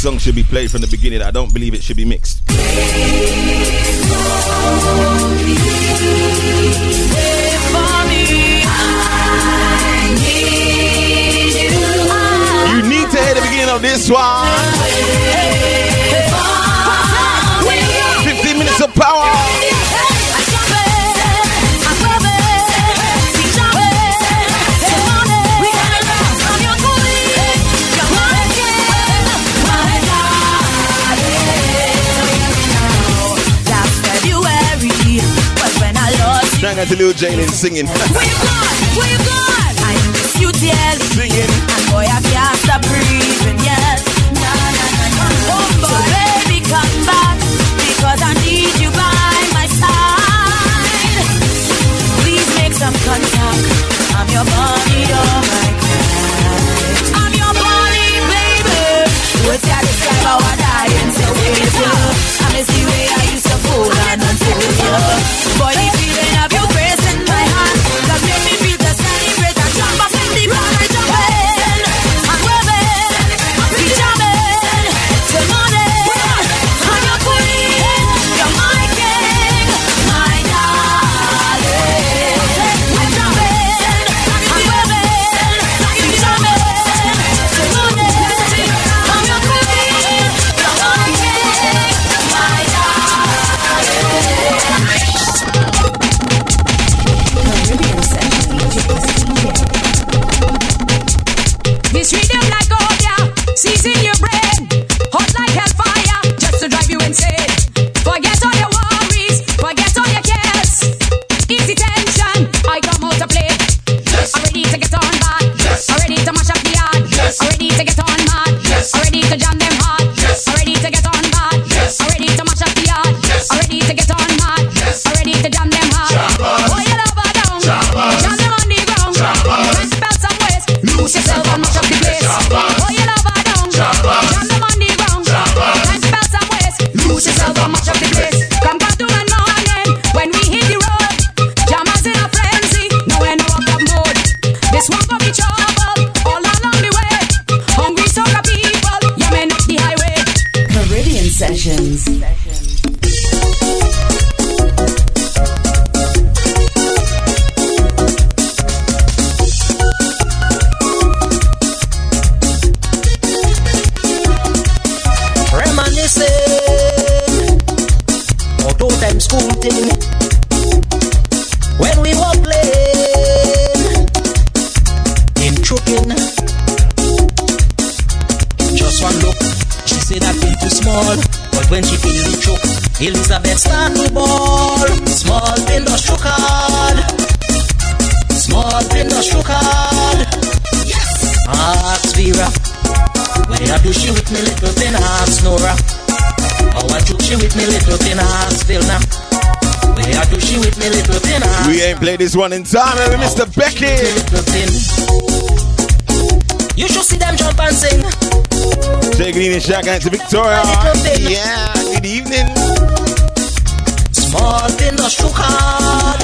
song should be played from the beginning. I don't believe it should be mixed. You need to hear the beginning of this one. 15 minutes of power. Shout out to Lil Jalen singing. Where you gone? Where you gone? I miss you dearly. Singing. And boy, I can't stop breathing. Yes. Na na na na. Oh boy, so baby, come back because I need you by my side. Please make some contact. I'm your body, oh my God. I'm your body, baby. What's that? Describe how I die and so with. I miss the way I used to fool and until you. Boy, We ain't played this one in time, eh, Mr. Becky. You should see them jump and sing. Take it shout out to Victoria. Yeah, good evening. Small shook hard.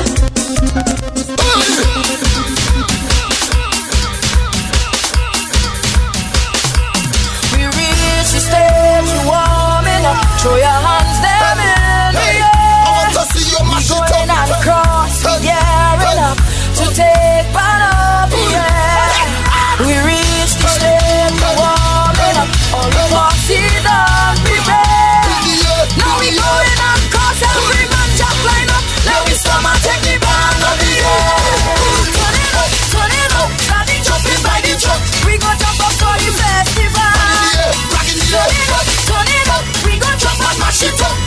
We stage, you warming up. Throw your hands Going on across, gearing up to take part of the air. We reach the stage, you warming up. All the parties on prepare. Now we going on cross, every man just line up. Now we storm and take the band of the air. Turn it up, turn it up, it jumping by the truck. We go jump up for the festival. Turn it up, turn it up, we go jump and mash it up.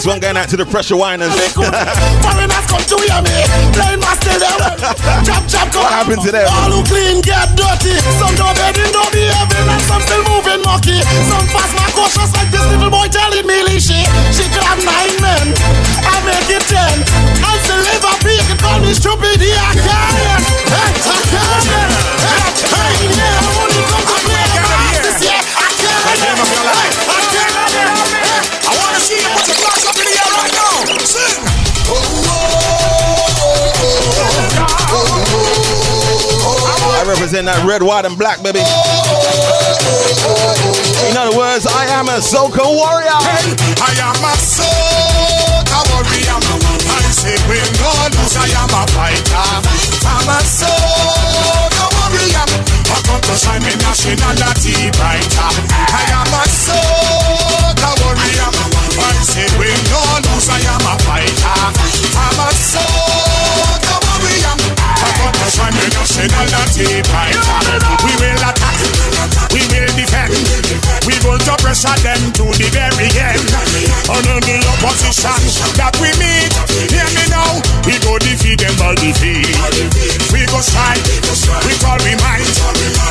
This one going out to the pressure whiners. Foreigners come to hear me. Blind man still. Chop chop come. What happened to them? All who clean get dirty. Some don't don't behaving, and some still moving mucky. Some fast my cautious like this little boy telling me she nine men. I make it ten. I still live up here. Can call me stupid. Yeah, I can. Hey, I can. Hey, I only I represent that red, white, and black, baby. In other words, I am a soca warrior. I am a soca warrior. I say when God lose, I am a fighter. I'm a soca warrior. I come to shine my nationality brighter. I am a soca warrior. I say when God lose, I am a fighter. I'm a warrior nation, the nationality fighter. We will attack, we will defend, we will to pressure them to the very end. On the opposition that we meet, hear me now, we go defeat them all defeat. We go strike with all we might.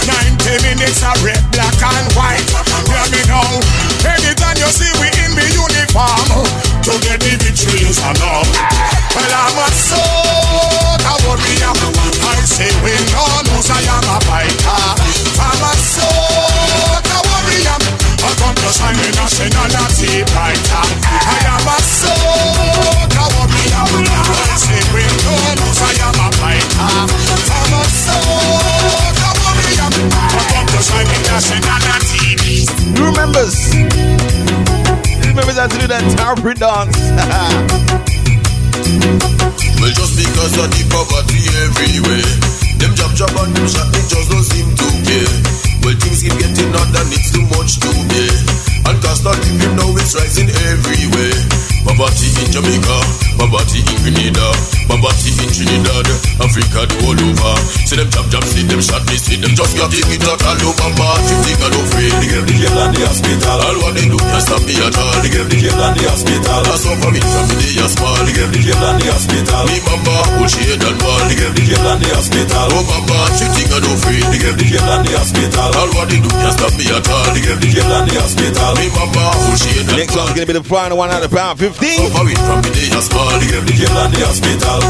90 minutes of red, black and white. Hear me now, anytime you see we in the uniform, to get the victory is enough. Well, I'm a soul warrior. I say we no lose, I am a fighter. I am a soldier, warrior, I come to shine the nationality fighter. I am a soldier, warrior. I say we no lose, I am a fighter. I am a soldier, warrior, I come to shine the nationality. Who remembers? Who remembers how to do that tower dance? well, just because of the poverty everywhere, them jump jump and them shot, they just don't seem to care. Well, things keep getting hot and it's too much to bear. And cost of living now is rising everywhere. Poverty in Jamaica, poverty in Grenada, poverty in Trinidad, Africa all over. See them jump jump, see them shot me, see them just got it out all over. But you think I don't afraid? They get the jail and the hospital. All what they do can't stop me at all. They get the jail and the hospital. I suffer me from the year small. They get the jail and the hospital. Me mama, hold she head and wall. They get the jail and the hospital. Oh mama, you think I don't afraid? They get the jail and the hospital. All what they do can't stop me at all. They get the jail and the hospital. Me mama, hold she head and Next one's gonna be the final one out of pound 15. Over it from the day I small, the girl, and the hospital.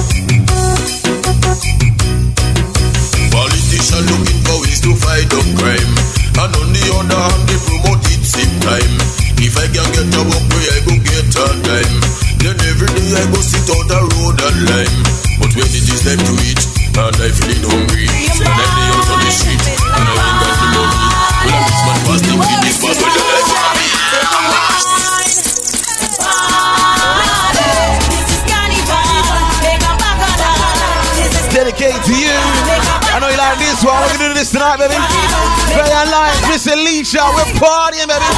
Politician looking for ways to fight up crime. And on the other hand, they promote it same time. If I can get a work where I go get a time, then every day I go sit out the road and lime. But when it is time to eat, and I feeling hungry, and I lay out on the street, and I ain't got the money. Well, a rich man fasting, this fast, but the like this one. We're gonna do this tonight, baby. Play online, Miss Alicia. We're partying, baby.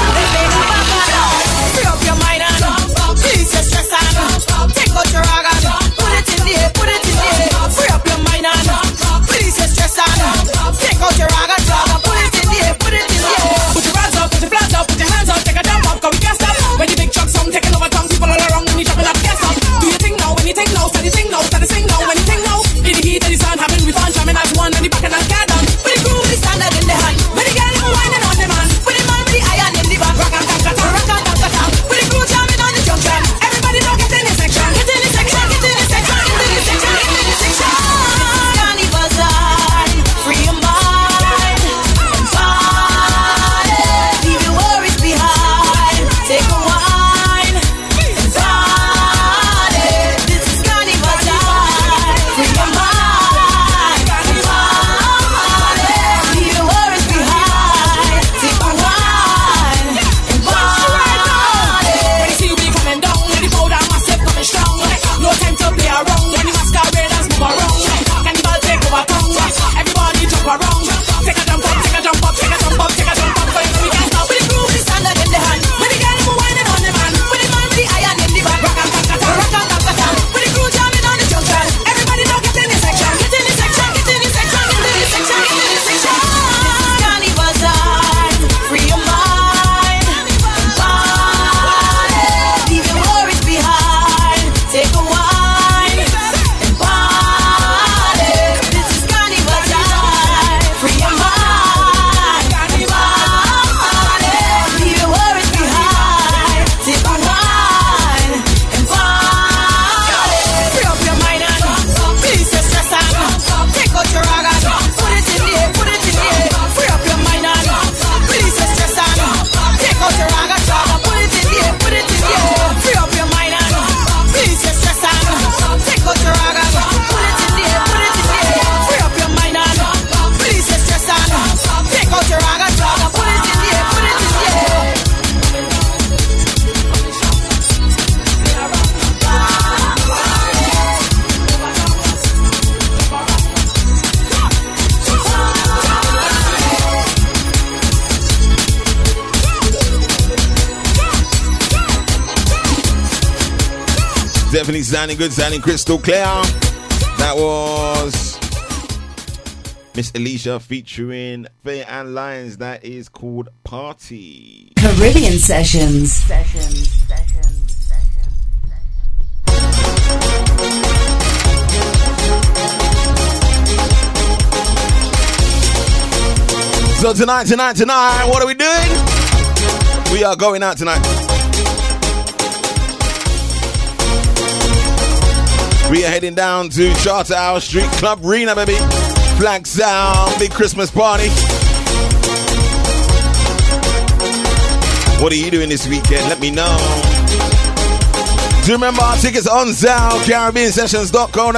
Take put your hands up, put your up, put your hands up, take a we can't stop. When the big trucks taking over town, people all around when you can't stop. Do you think now? When you now, start now, start now. When you now, in the heat of the sun, having we fun, one, and the back and the cat good, sounding crystal clear. That was Miss Alicia featuring Faye and Lions. That is called Party. Caribbean Sessions. Sessions. So tonight, tonight, tonight, what are we doing? We are going out tonight. We are heading down to Charterhouse Street Club Arena, baby. Flag Sound, big Christmas party. What are you doing this weekend? Let me know. Do you remember our tickets on sale? CaribbeanSessions.co.uk.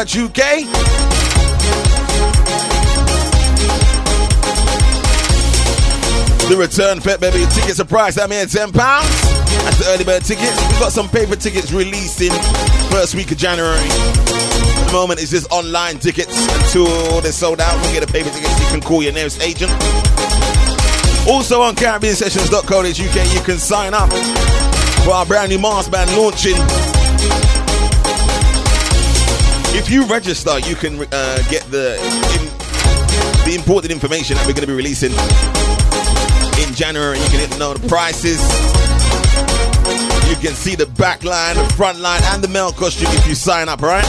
The return fit, baby. Tickets are priced at me at £10. That's the early bird tickets. We've got some paper tickets releasing first week of January. At the moment, it's just online tickets until they're sold out. We'll get a paper tickets. You can call your nearest agent. Also on CaribbeanSessions.co.uk, you can sign up for our brand new Mars band launching. If you register, you can uh, get the in, the important information that we're going to be releasing in January. You can know the prices. You can see the back line, the front line, and the male costume if you sign up, right?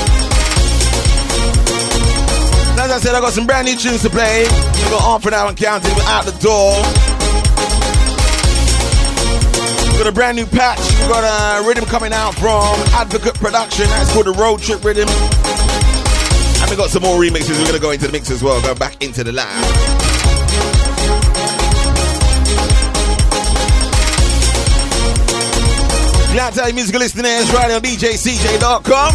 As I said, I got some brand new tunes to play. We got half an hour and counting. We're out the door. We got a brand new patch. We got a rhythm coming out from Advocate Production. That's called the Road Trip Rhythm. And we got some more remixes. We're gonna go into the mix as well. Go back into the lab. Tell you, musical listeners, right on DJCJay.com.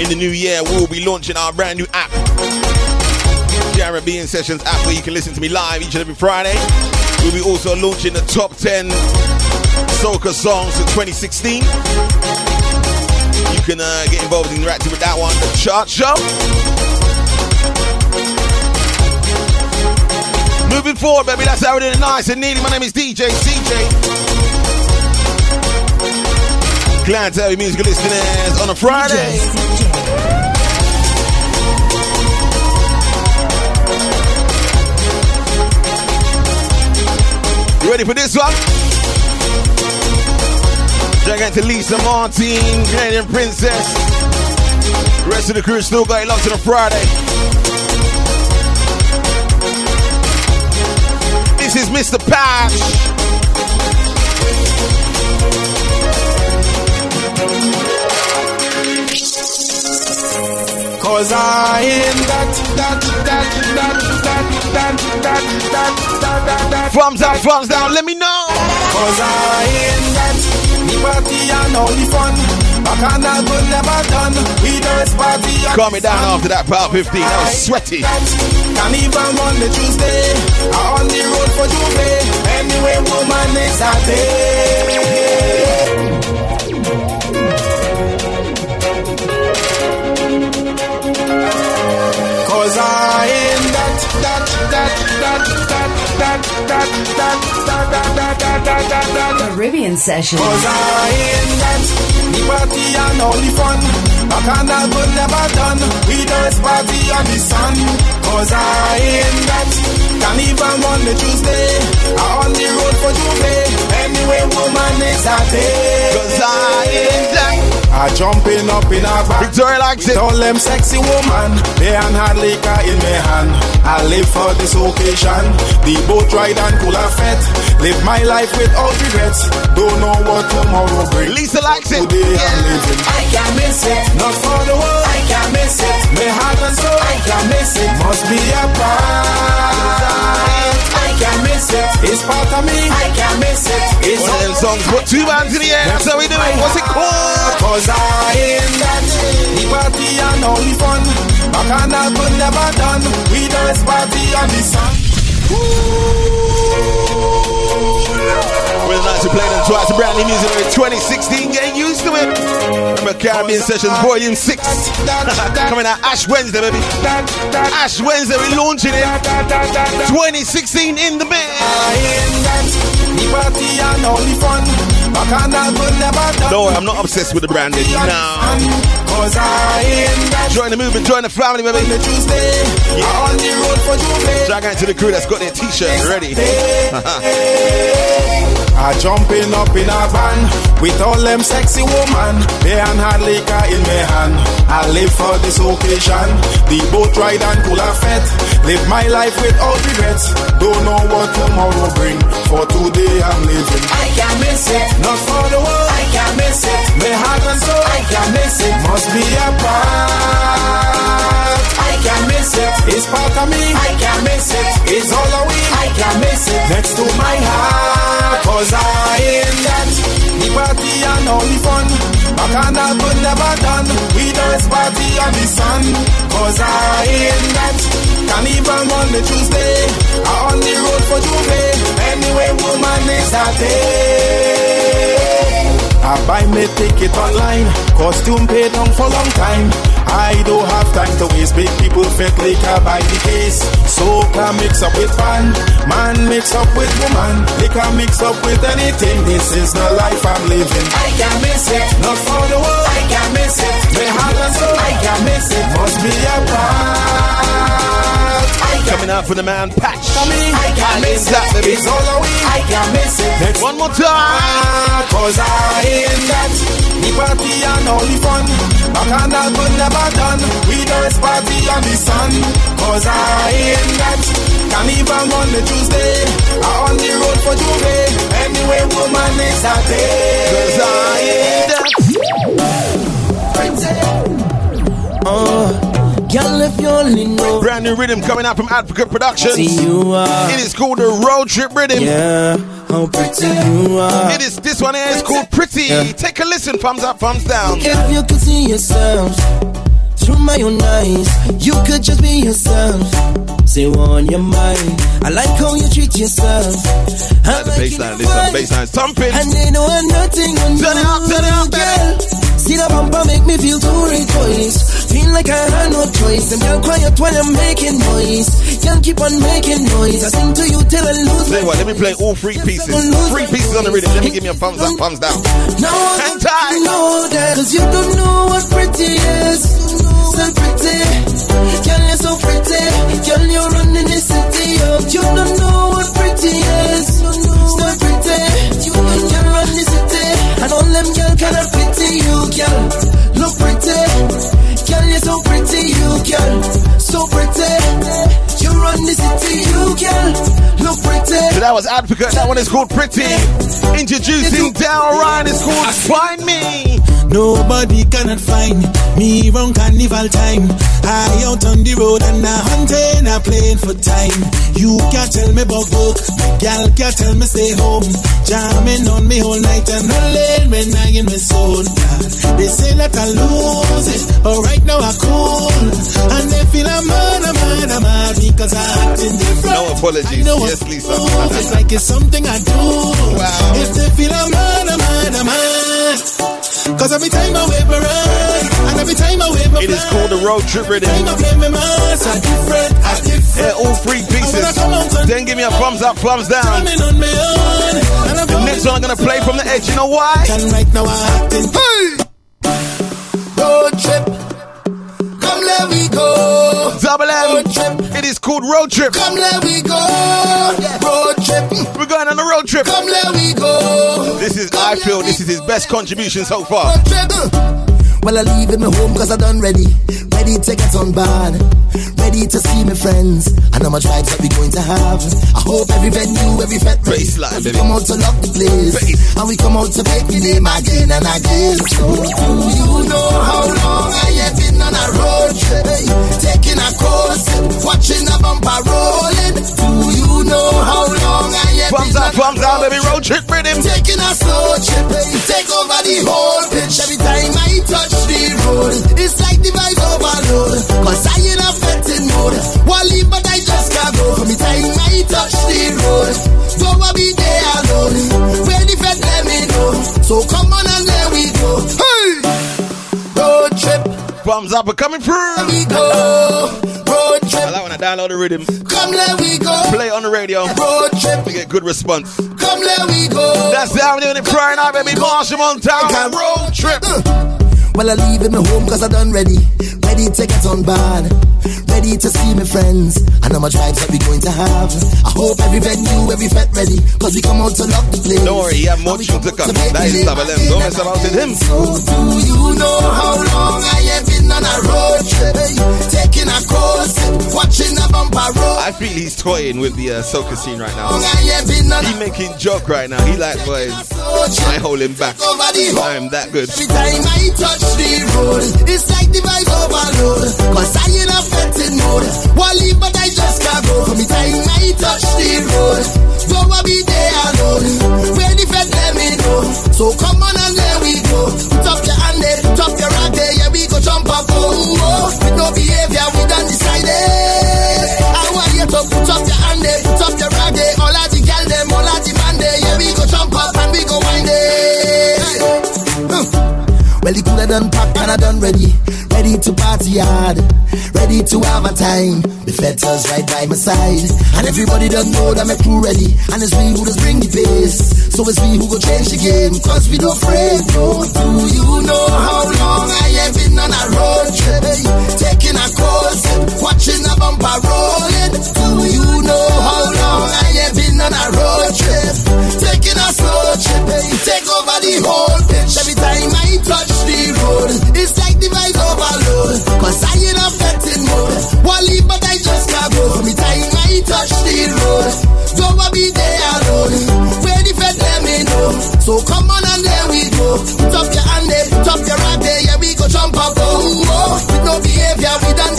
In the new year, we'll be launching our brand new app. Caribbean Sessions app where you can listen to me live each and every Friday. We'll be also launching the top 10 soca songs of 2016. You can uh, get involved and interactive with that one, the chart show. Moving forward, baby, that's how it nice and needy. My name is DJ CJay. Glad to have you musical listeners on a Friday. You ready for this one? Dragon to Lisa Martin, Canadian Princess. The rest of the crew still got it locked on a Friday. Mr. Patch. Cause I am that, that, that, that, that, that, that, that, that. Thumbs up, thumbs down, let me know. Cause I am that, party and all the fun. Bacchanal good never done. We dance party Calm me down after that, part 15. That was sweaty. Can even on the Tuesday, I on the road for J'ouvert. Anyway, woman is a day. Cause I am that, that, that, that, Caribbean session. Cause I am that, the party and all the fun. Bacchanal good never done. We dance party on the sun. Cause I am that, can even on the Tuesday. I on the road for J'ouvert. Anyway, woman is a day. Cause I am that. I jumping up in a back. Victoria likes it. All them sexy woman, they and hard liquor in my hand. I live for this occasion. The boat ride and cooler fete. Live my life without regrets. Don't know what tomorrow brings. Lisa likes it. Today I'm living. I can't miss it. Not for the world. I can't miss it. My heart and soul. I can't miss it. Must be a part. Can't miss it. It's part of me. I can't miss it. It's One of them songs, put two bands in the air. That's how we do it. What's it called? Cause I am that The party and all the fun Bacchanal good never done We dance party on the sun Really nice to play them twice. Brand new music 2016. Getting used to it. Remember Caribbean Sessions Volume 6. Coming out Ash Wednesday, baby. Ash Wednesday, we're launching it. 2016 in the mix. No, I'm not obsessed with the branding. No. Join the movement, join the family, baby. J'ouvert Shout out to the crew that's got their t-shirts ready. I jumping up in a van with all them sexy woman. They and hard liquor in my hand. I live for this occasion. The boat ride and cooler fete. Live my life with without regrets. Don't know what tomorrow bring. For today I'm living. I can't miss it. Not for the world. Can't miss it. My heart and. I can't miss it. Must be a part. I can't miss it. It's part of me. I can't miss it. It's all of we. I can't miss it. Next to my heart. Cause I am that. The party and all the fun. Bacchanal good never done. We dance party on the sun. Cause I am that. Can even on the Tuesday. I on the road for J'ouvert. Anyway, started. I buy me ticket online, costume paid down for long time. I don't have time to waste, big people fake liquor by the case. Soca mix up with man, man mix up with woman, liquor mix up with anything. This is the life I'm living. I can't miss it, not for the world. I can't miss it, my and soul. I can't miss it, must be a part. Coming out for the man Patch. I can't miss that, baby. it's all. I can't miss it. Next One more time. Cause I ain't that The party and all the fun Bacchanal could never done We dance party on the sun Cause I ain't that Carnival Monday, Tuesday I on the road for J'ouvert Anyway, woman is a day Cause I ain't that. Uh, girl, if you only know. Brand new rhythm coming out from Advocate Productions. You. It is called the Road Trip Rhythm. Yeah, how pretty you are. It is this one here is called Pretty. Yeah. Take a listen, thumbs up, thumbs down. If you could see yourself through my own eyes, you could just be yourself. Say what on your mind. I like how you treat yourself. I like The baseline, this baseline thumping. And they know I'm nothing on Turn it up, turn it up, girl. See the bumper make me feel to rejoice. Feel like I had no choice. And girl, quiet while I'm making noise. Girl, keep on making noise. I sing to you till I lose you what, let me play all three pieces. Three pieces on the rhythm. Let me give me a thumbs up, thumbs down. I want you know that Cause you don't know what pretty is So pretty Girl, you're so pretty Girl, you're running the city up You don't know what pretty is you, girl. Look pretty. Girl, you're so pretty, you girl. So pretty. You run the city, you girl Look pretty So that was Advocate. That one is called Pretty. Introducing Down Ryan. It's called Find Me. Nobody cannot find me round carnival time. I out on the road and I hunting, I playing for time. You can't tell me about work, gal can't tell me stay home. Jamming on me whole night and all when I in my zone. They say that I lose it, but right now I cool. And they feel I'm mad, I'm mad, I'm mad because I acting different. No apologies. Yes, Lisa. It's like it's something I do. Wow. If they feel I'm mad, I'm mad, I'm mad. Cause every time I my ride, and every time I wave my It is called the Road Trip Rhythm. time I play my I different, I different. All three pieces. Then give me a thumbs up, thumbs down. Coming on my own, and I'm The next one I'm gonna play from the edge. You know why? Right now I acting. Road trip Come let we go Double M. It is called Road Trip. Come let we go Road trip We're going on a road trip. Come let we go This is, I feel, this is his best contribution so far. Well, I leave in my home cause I done ready. Ready to get on board. Ready to see my friends. I know much vibes that we going to have. I hope every venue, every fete. Baseline, we come out to lock the place. And we come out to make the name again and again. So, do you know how long I have been on a road trip? Taking a course, watching a bumper rolling. Do you know how long I have been on thumbs down, baby. Road Trip Rhythm. Taking a slow trip, take over the whole pitch. Every I touch the road, it's like the vibe overload. Cause I in a betting mode. Wally, but I just can't go. From the time I touch the road, don't be there alone. Where the fed let me know. So come on and there we go. Hey! Road trip, Thumbs up are coming through. we go. Road I like when I download the rhythm, come let we go. play on the radio, Road trip, to get good response. come let we go. That's down doing it Friday night, baby. Machel Montano. Road Trip. Uh. Well, I leave in my home cause I done ready. Ready to get on board. Ready to see my friends. I know much vibes that we going to have. I hope every venue, every fete ready. Cause we come out to lock the place. Don't worry, he have more tunes to come. That is Double M. Don't mess about with him. So do you know how long I have been on a road trip? Taking a course, watching a bumper road. I feel he's toying with the uh, soca scene right now. Long I have been on He making joke right now. He like, boys, I hold him back. I am that good. Every time I touch the road, it's like the vibe overload. Cause I in a betting mode. Wally, but I just can't go. From the time I touch the road, don't wanna be there alone. Where the fed let me know. So come on and there we go. Put up your hand there, put up your rag there. Yeah, we go jump up. Oh, done pack and I done ready. Ready to party hard, ready to have a time. The fetters right by my side. And everybody done know that my crew ready. And it's we who just bring the pace. So it's we who go change the game. Cause we don't afraid, no. Do you know how long I have been on a road trip? Taking a course, watching a bumper rolling. Do you know how long I have been on a road trip? Touch the road, don't wanna be there alone. Where the fed let me know. So come on and there we go. Put up your hand there, put up your right there, yeah we go jump up. Oh, oh. With no behavior, we done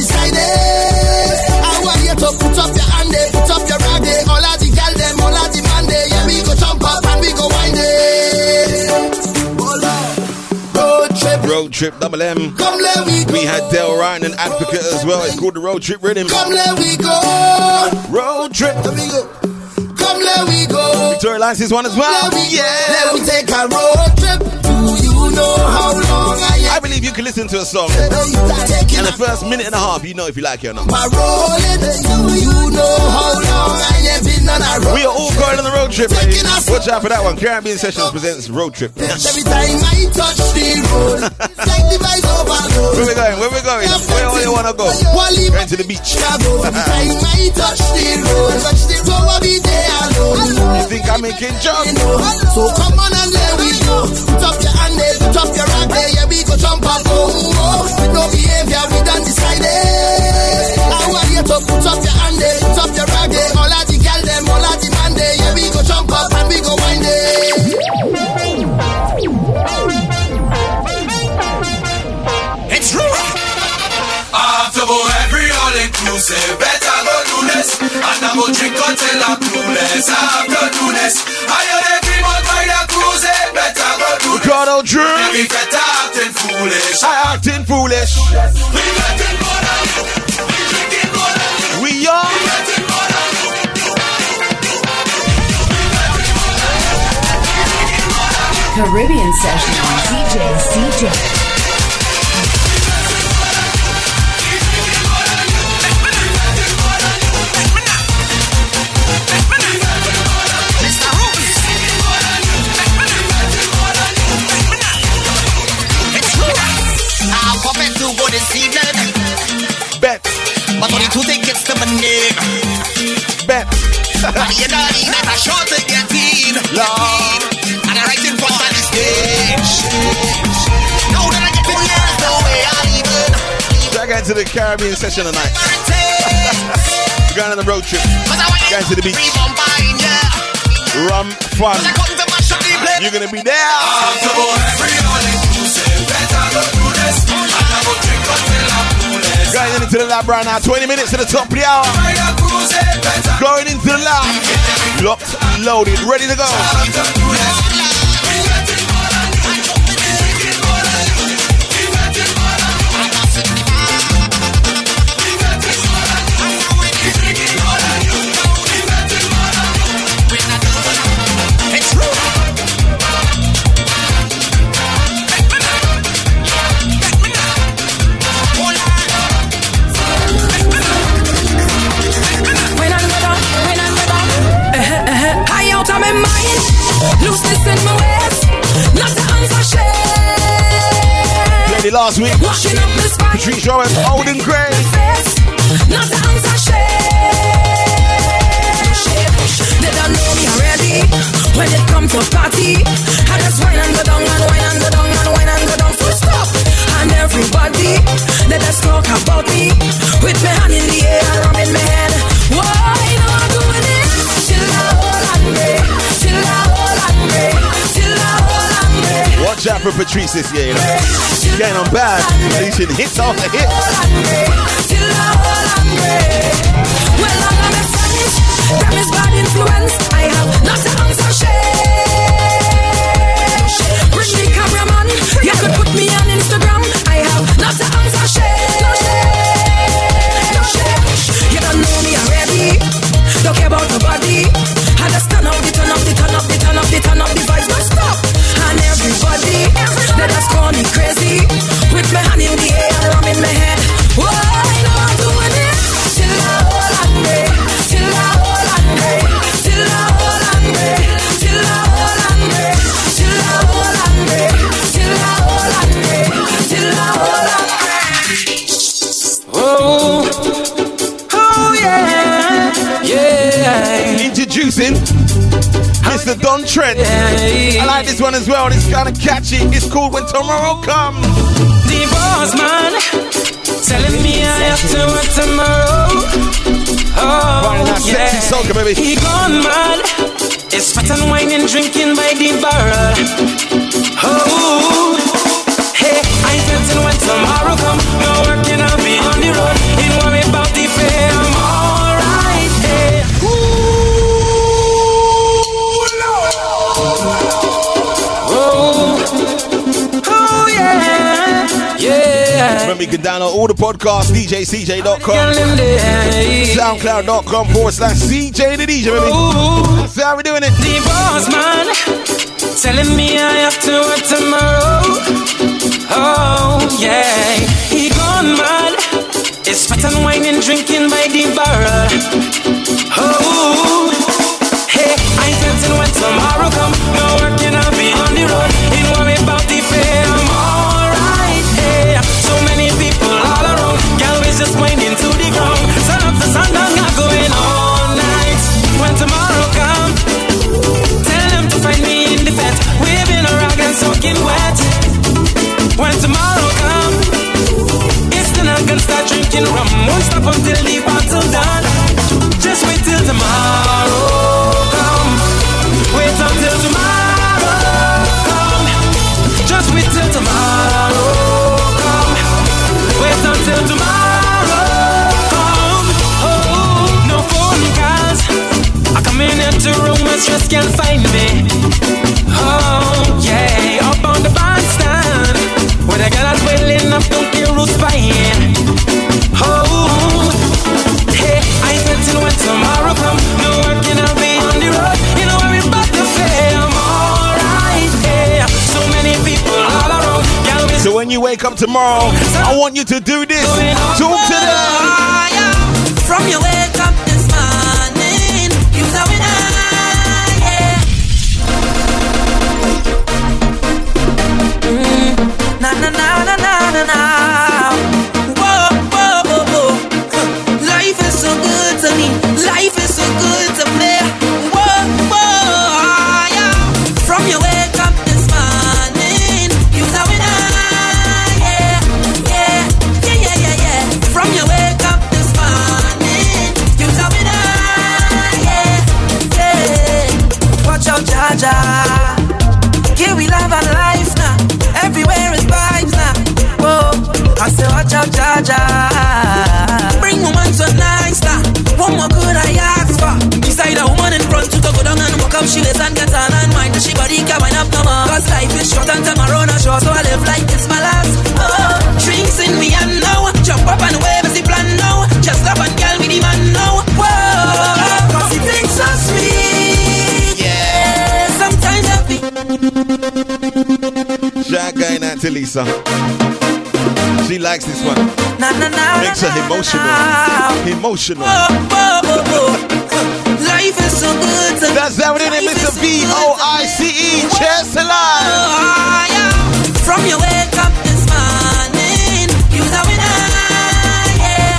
Road trip, double M. Come let we go. We had Del Ryan and Advocate as well. It's called the Road Trip Rhythm. Come let we go. Road trip. Let me go. Come let we go. Victoria Lines is one as well. Let me, Let me take a road trip. Do you know how long I I believe you can listen to a song in the first minute and a half. You know if you like it or not. my rolling? Do you know how long I have been on a road We are all going on the road trip. Watch out for that one. Caribbean Sessions presents Road Trip. Every time I touch the road, Where we going? Where all you wanna go? Going to the beach. You think I'm making jokes? So come on and there we go. Put up your hand there, put up your rag there, yeah we go jump up. Oh, oh, oh. With no behavior, we done decided. I want you to put up your clueless. After do this, I heard every month by the cruise, better go do this. Ricardo Drue. Every better acting foolish. I acting foolish. We getting more than you. We drinking more than you. We young. We getting more than you. Caribbean Sessions. DJ CJay. Name. Bet. You know, that a short to get in. Lord. And I right in front of the stage. Now that I get in here, the way I leave it. Back into the Caribbean session tonight. We're going on the road trip. Going to the beach. Rum, fun. You're gonna be there. Going into the lab right now. 20 minutes to the top of the hour. Going into the lab. Locked, loaded, ready to go. Last week. Washing up the spine, Patrice Rowan, Holden Gray. face, not to answer shame. They don't know me already. When it come to party, I just wine and go down and wine and go down and wine and go down. Full stop. And everybody, they just talk about me with my hand in the air for Patrice this year, you know. She's getting on bad. Releasing hits after me. Well, I'm is bad influence. I have shame. Bring the you could put me on Instagram. I have shame. No no. You don't know me already. Don't care about nobody. I just turn up the turn up turn up turn up turn up With my in the air, I'm Oh, oh yeah, yeah. Introducing Mr. Don Trent. Yeah, yeah like this one as well. It's kind of catchy. It's called When Tomorrow Comes. The boss man telling me I have to work tomorrow. Oh, Right, yeah. sexy soca, baby. He gone mad. It's fat and wine and drinking by the barrel. Oh, hey, I certain when tomorrow come. No working, I'll be on the road. You can download all the podcasts, DJCJay.com, soundcloud.com forward slash CJ the DJ, baby. That's how we doing it. The boss man telling me I have to work tomorrow. Oh yeah, he gone mad. It's fat and wine and drinking by the barrel. Oh, hey, I certain when tomorrow come. No working, I'll be on the road. Ain't worry Won't until the bottle done. Just wait till tomorrow come. Wait until tomorrow come. Just wait till tomorrow come. Wait until tomorrow come. Oh, no phone calls. I come in into room and stress can't find you wake up tomorrow, I want you to do this. Talk to them. From your sure. So I live like it's my last. Oh, drinks in me and now. Jump up and wave as the plan now. Just up and girl with the man now. Whoa, cause it tastes so sweet. Yeah, sometimes I. Shout going out to Lisa. She likes this one. Na na na. Makes her emotional. Emotional. Life is so good That's is, Mr. B O I C E. Chess From your wake up this morning, you know it, yeah,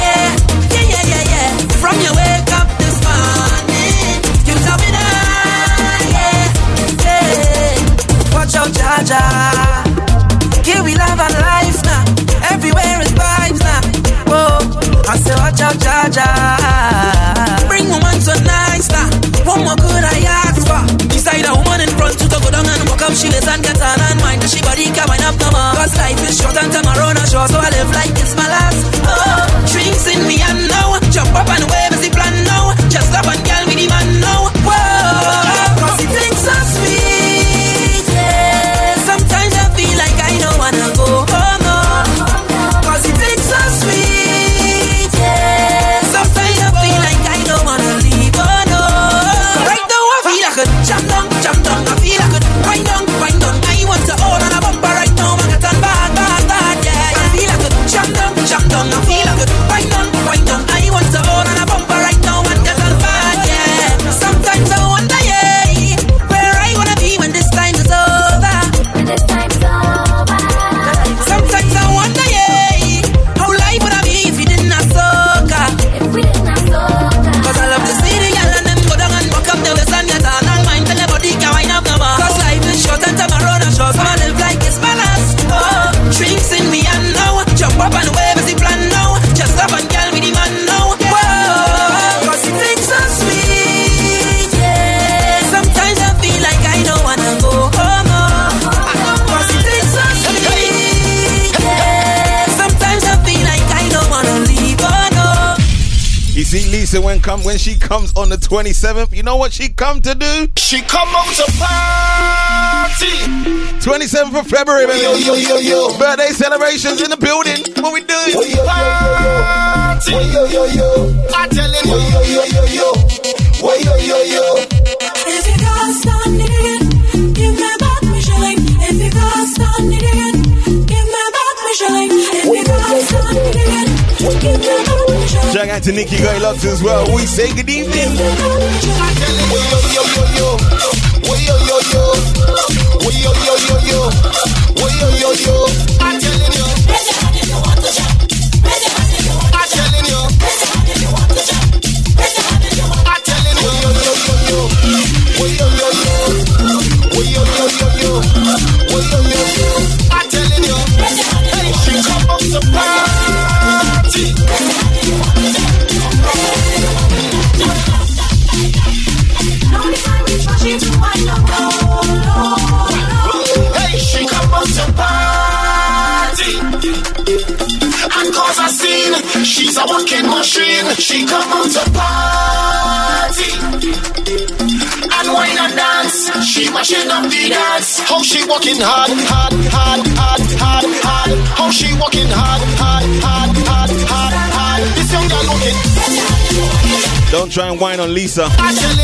yeah, yeah, yeah, yeah, yeah. From your wake up this morning, you know it, yeah, yeah. Watch out, Jaja. Here we live our life now. Everywhere is vibes now. Whoa, I say watch out, Jaja. Bring woman so nice now. What more could I ask for? Up, she waist and get on and mind. She body can wind up no more. Cause life is short and tomorrow not sure, so I live like it's my last. Oh, drinks in me and now. Jump up and wave as the plan now. Just up and girl with the man now. Come when she comes on the 27th. You know what she come to do? She come out to party. 27th of February, baby. Yo, yo, yo, yo. Birthday celebrations in the building. What we doing? Party. Yo, yo, yo. I telling you. Yo, yo, yo, yo. Yo, yo, yo, yo. Out to Nikki Guy Lux as well. We say good evening. Yo, yo, yo, yo, yo. Yo, yo, yo, yo. Yo, yo, yo, she's a walking machine. She come out to party. And wine and dance, she mashing up the dance. How she walking hard, hard, hard, hard, hard, hard. How she walking hard, hard, hard, hard, hard, hard. This young girl walking. Don't try and whine on Lisa.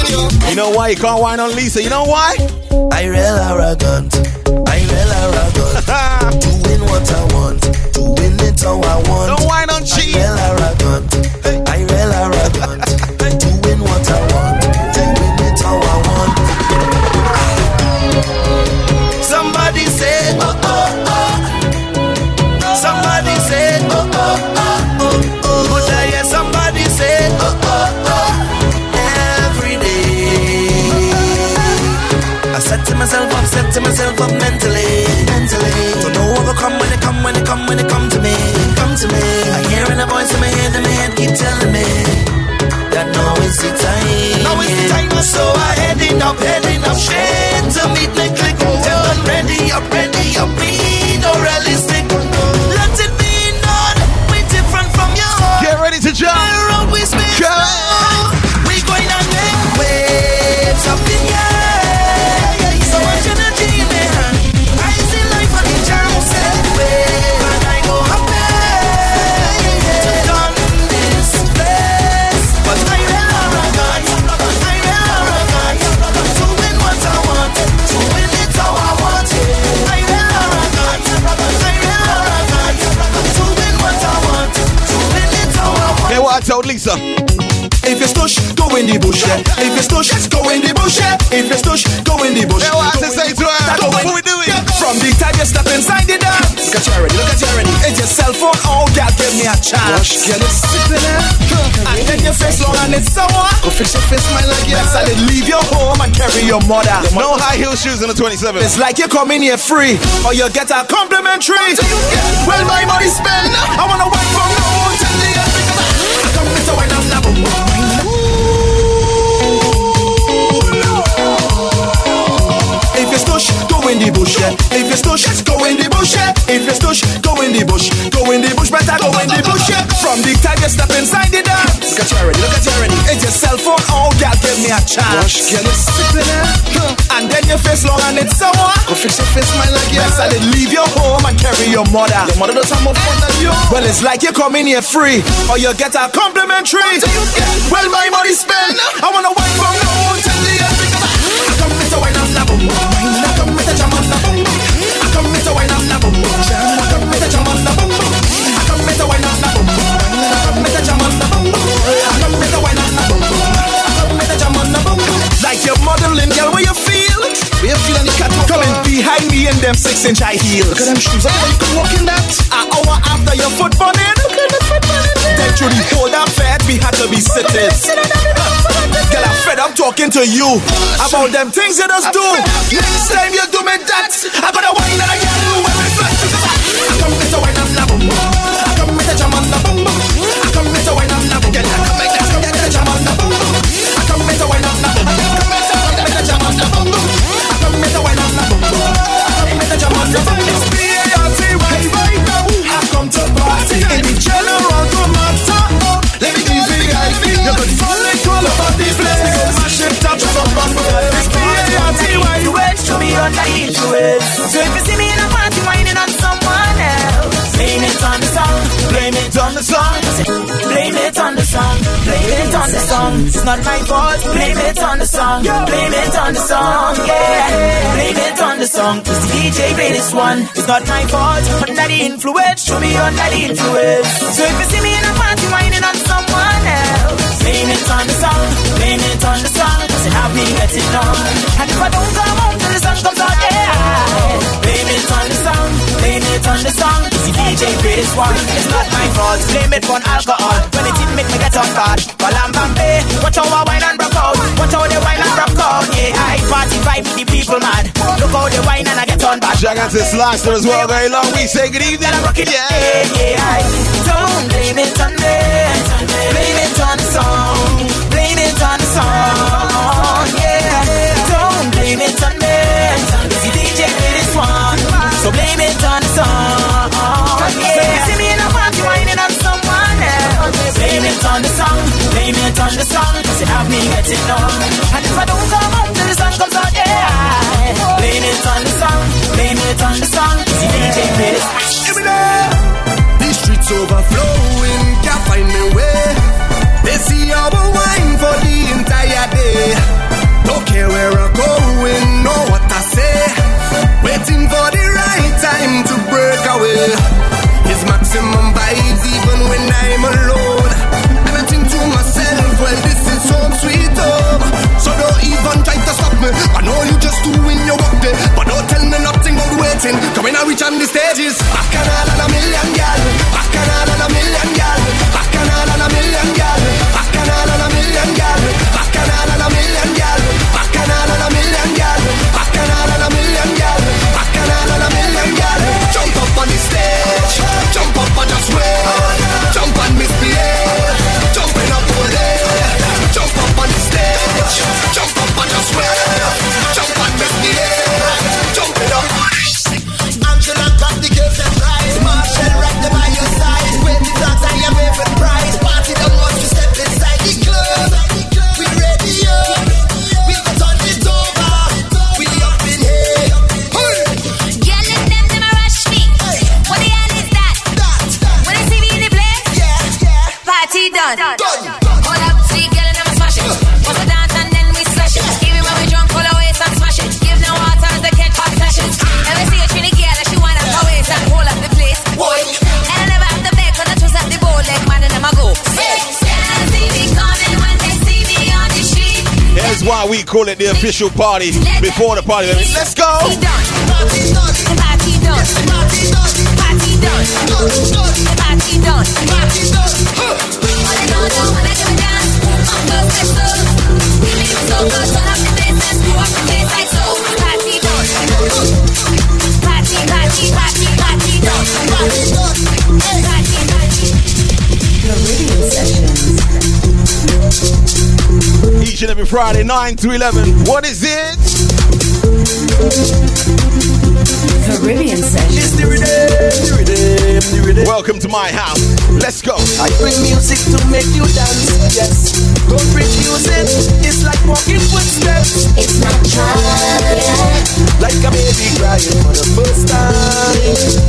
You. You know why you can't whine on Lisa? You know why? I real arrogant. I real arrogant. doing what I want. Doing it how I want. Don't whine on Real arrogant. I real arrogant. doing what I want. Doing it how I want. Somebody said, oh, oh, oh. Somebody said, oh, oh, oh, oh, oh. But I hear somebody said, oh, oh, oh. Every day. I set to myself up, set to myself up mentally. Telling me that now is the time. Now is the time. So I heading up, heading in the bush, yeah. If you stush, go in the bush, yeah. If you stush, go in the bush. What I Go say to her. What we doing? From the time you step inside the dance. Look at you already, look at you already. It's your cell phone, oh, girl, give me a chance. It's sitting there. And then your face long and it's sour. Go fix your face, my like. I did leave your home and carry your mother. No high heel shoes on the 27th. It's like you come in here free, or you get a complimentary. Well, my money spent. I wanna wait from no in the bush, yeah. If you stush, go in the bush, yeah. If you stush, go in the bush. Go in the bush, better go in the bush, yeah. From the time you step inside the dance. Look at you already, look at you already. It's your cell phone, oh, girl, give me a chance. Girl, you sitting there. And then your face long and it's sour. Go fix your face, my like yes. I did leave your home and carry your mother. Your mother does have more fun than you. Well, it's like you come in here free, or you get a complimentary. Well, my money spent. I wanna wait from you're girl, where you feel? Where you feel any cat coming behind me in them six inch high heels? Look at them shoes. How you can walk in that? An hour after your foot bunning. Look at the foot. Then through the cold and fed, we had to be sitting. Girl, I'm fed up talking to you about them things you just do. Next time you do me that, I gotta wine and I get you every flat. I come with a wine and a under the influence. So if you see me in a party whining on someone else, blame it on the song, blame it on the song. Blame it on the song, blame it on the song. It's not my fault, blame it on the song, blame it on the song, yeah. Blame it on the song, cause the DJ play this one. It's not my fault, under the influence, show me under the influence. So if you see me in a party whining on someone else, blame it on the song, blame it on the song, cause it have me getting on. And if I don't come home sun comes out, yeah. Blame it on the song, blame it on the song, the DJ play this one. It's not my fault, blame it on alcohol. When it didn't make me get on guard. Balam Bambe, eh. watch how I wine and rock out. Watch how they wine and rock out. Yeah, I party vibe the people mad. Look how they wine and I get on bad. Shout out to Slicer as well. Very long we say good evening. Yeah, yeah, I don't blame it on me. Blame it on the song. Blame it on the song. So the song. Yeah. When you see me in a party whining on someone else, blame it on the song. Blame it on the song. Cause it have me getting on. And if I don't come home till the sun comes out, yeah. Blame it on the song. Blame it on the song. Cause the DJ play this. Me that. These streets overflowing, can't find me way. They see our wine for the entire day. Don't care where I'm going, know what I break away. It's maximum vibes even when I'm alone. And I think to myself, well, this is home sweet home. So don't even try to stop me. I know you just doing your work there, but don't tell me nothing about waiting. Coming I reach on the stages, bacchanal and a million gal, bacchanal and a million gal, bacchanal and a million gal, done. done. That's why we call it the official party before the party. Let's go! Party done. Party done. Party done. Party done. Party done. Each and every Friday, 9 to 11. What is it? Caribbean Sessions. Welcome to my house. Let's go. I bring music to make you dance, yes. Don't refuse it, it's like walking footsteps. It's not trying. Like a baby crying for the first time.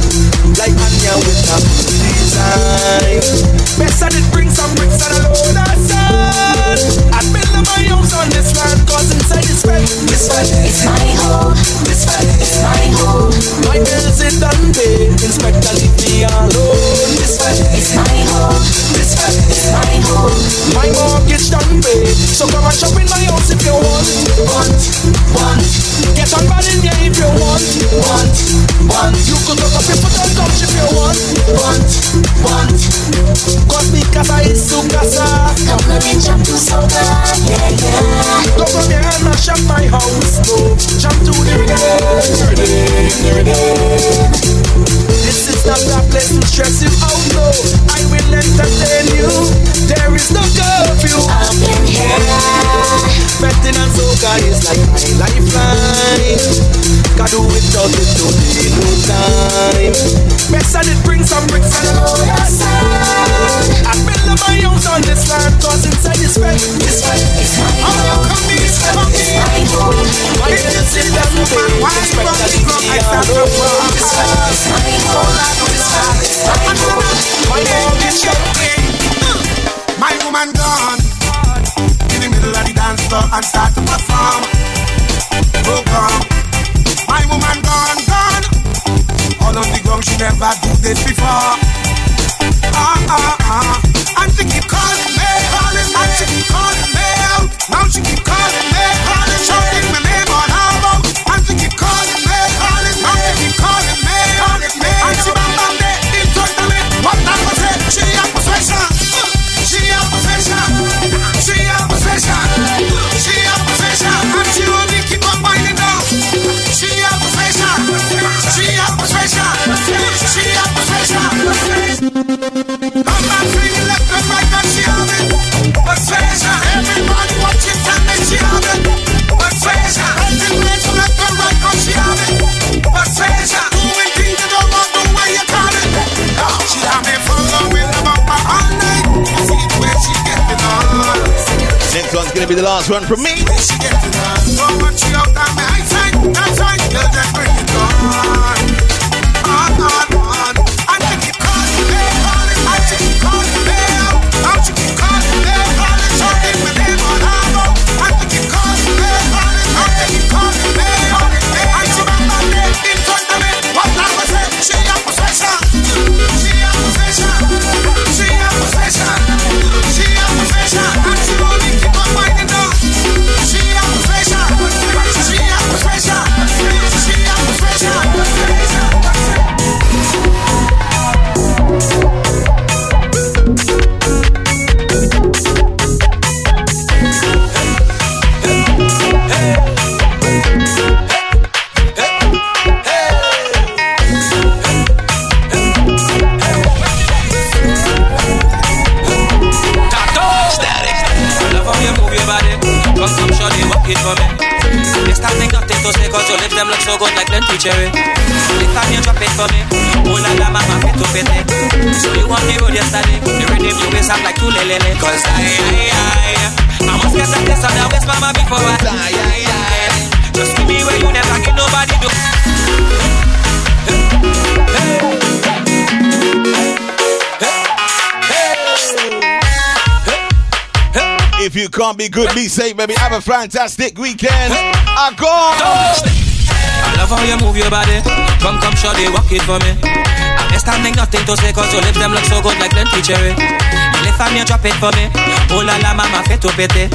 One from me. Mama, fit to fit it. So you on the road yesterday. The rhythm you waist up like two lelele. Cause I, I, I, I must get a taste of the waist, mama, before I die. I, I, just give me where you never get nobody do. If you can't be good, be safe, baby. Have a fantastic weekend. I go. I love how you move your body. Come, come, shorty, walk it for me. And this nothing to say, cause your lips them look so good like plenty cherry. You eh. lift and you drop it for me. Oh la la, mama, fit to pity.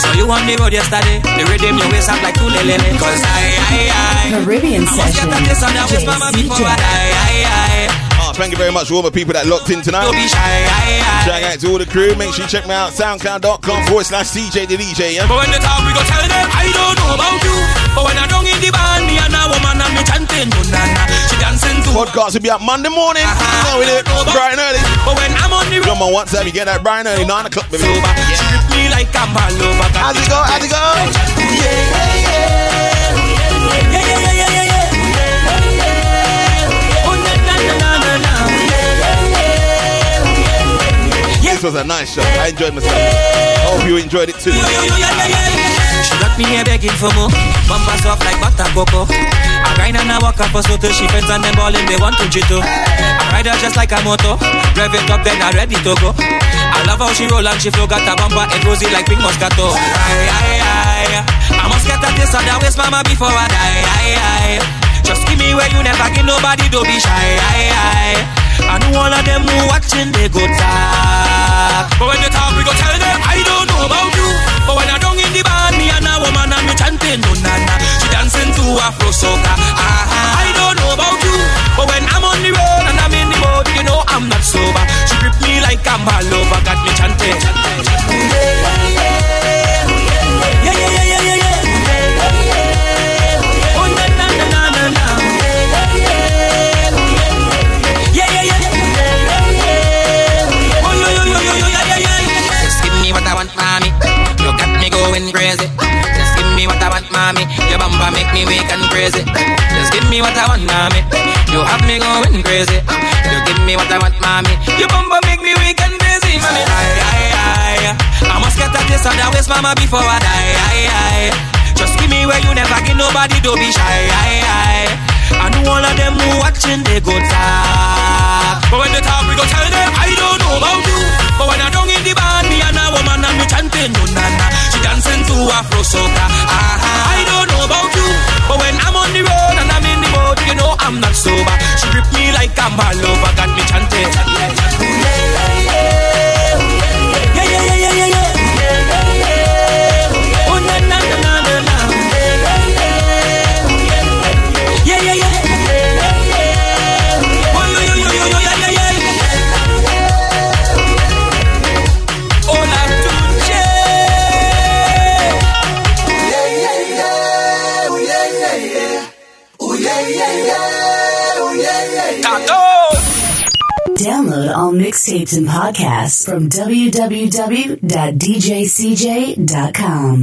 So you on the road yesterday. The rhythm you waist up like two lelele. Cause I, I, I. Caribbean I must get a taste of the waist, mama, before I die. I, I. Thank you very much to all the people that locked in tonight. Don't be shy. I, I. Shout out to all the crew. Make sure you check me out. Soundcloud.com forward slash CJ the DJ. Yeah? But when they talk, we go tell them I don't know about you. But when I don't in the band, me and a woman and me chanting, no na na. She dancing to Podcast will be up Monday morning. Uh-huh. You know we do it. Bright and early. But when I'm on the You know my WhatsApp, you get that bright and early, 9 o'clock, baby. She me like a ball over. How's it go? How's it go? Yeah, yeah, This was a nice show. I enjoyed myself. Hope you enjoyed it too. She got me here begging for more. Bumper soft like butter cocoa. I grind and I walk up a soto. She friends and them ballin', they want to jito. I ride her just like a moto. Rev it up, then I ready to go. I love how she roll and she flow. Got a bumper, it rosy like pink moscato. Aye, aye, aye. I must get a taste of that waist, mama, before I die. Aye, aye. Just give me where you never give nobody, don't be shy. Aye, aye. I know all of them who watching, they go But when they talk, we go tell them I don't know about you. But when I don't in the band, me and a woman and me chanting, no na. She dancing to Afro soca. Ah, I don't know about you. But when I'm on the road and I'm in the boat, you know I'm not sober. She grip me like a ball over, got me chanting. Yeah, yeah, yeah, yeah, yeah, yeah. Your bumper make me weak and crazy. Just give me what I want, mommy. You have me going crazy. You give me what I want, mommy. Your bumper make me weak and crazy, mommy. Aye, aye, aye. I must get a taste of that waist, mama, before I die. Aye, aye. Just give me where you never give nobody, don't be shy. Aye, aye. I know all of them who watching, they go talk. But when they talk, we go tell them I don't about you. But when I don't in the band, me and a woman and me chanting, no na na. She dancing to Afro soca. Ah, I don't know about you, but when I'm on the road and I'm in the mood, you know I'm not sober. She grip me like I'm her lover, got me chanting. Mixtapes and podcasts from www.DJCJay.com.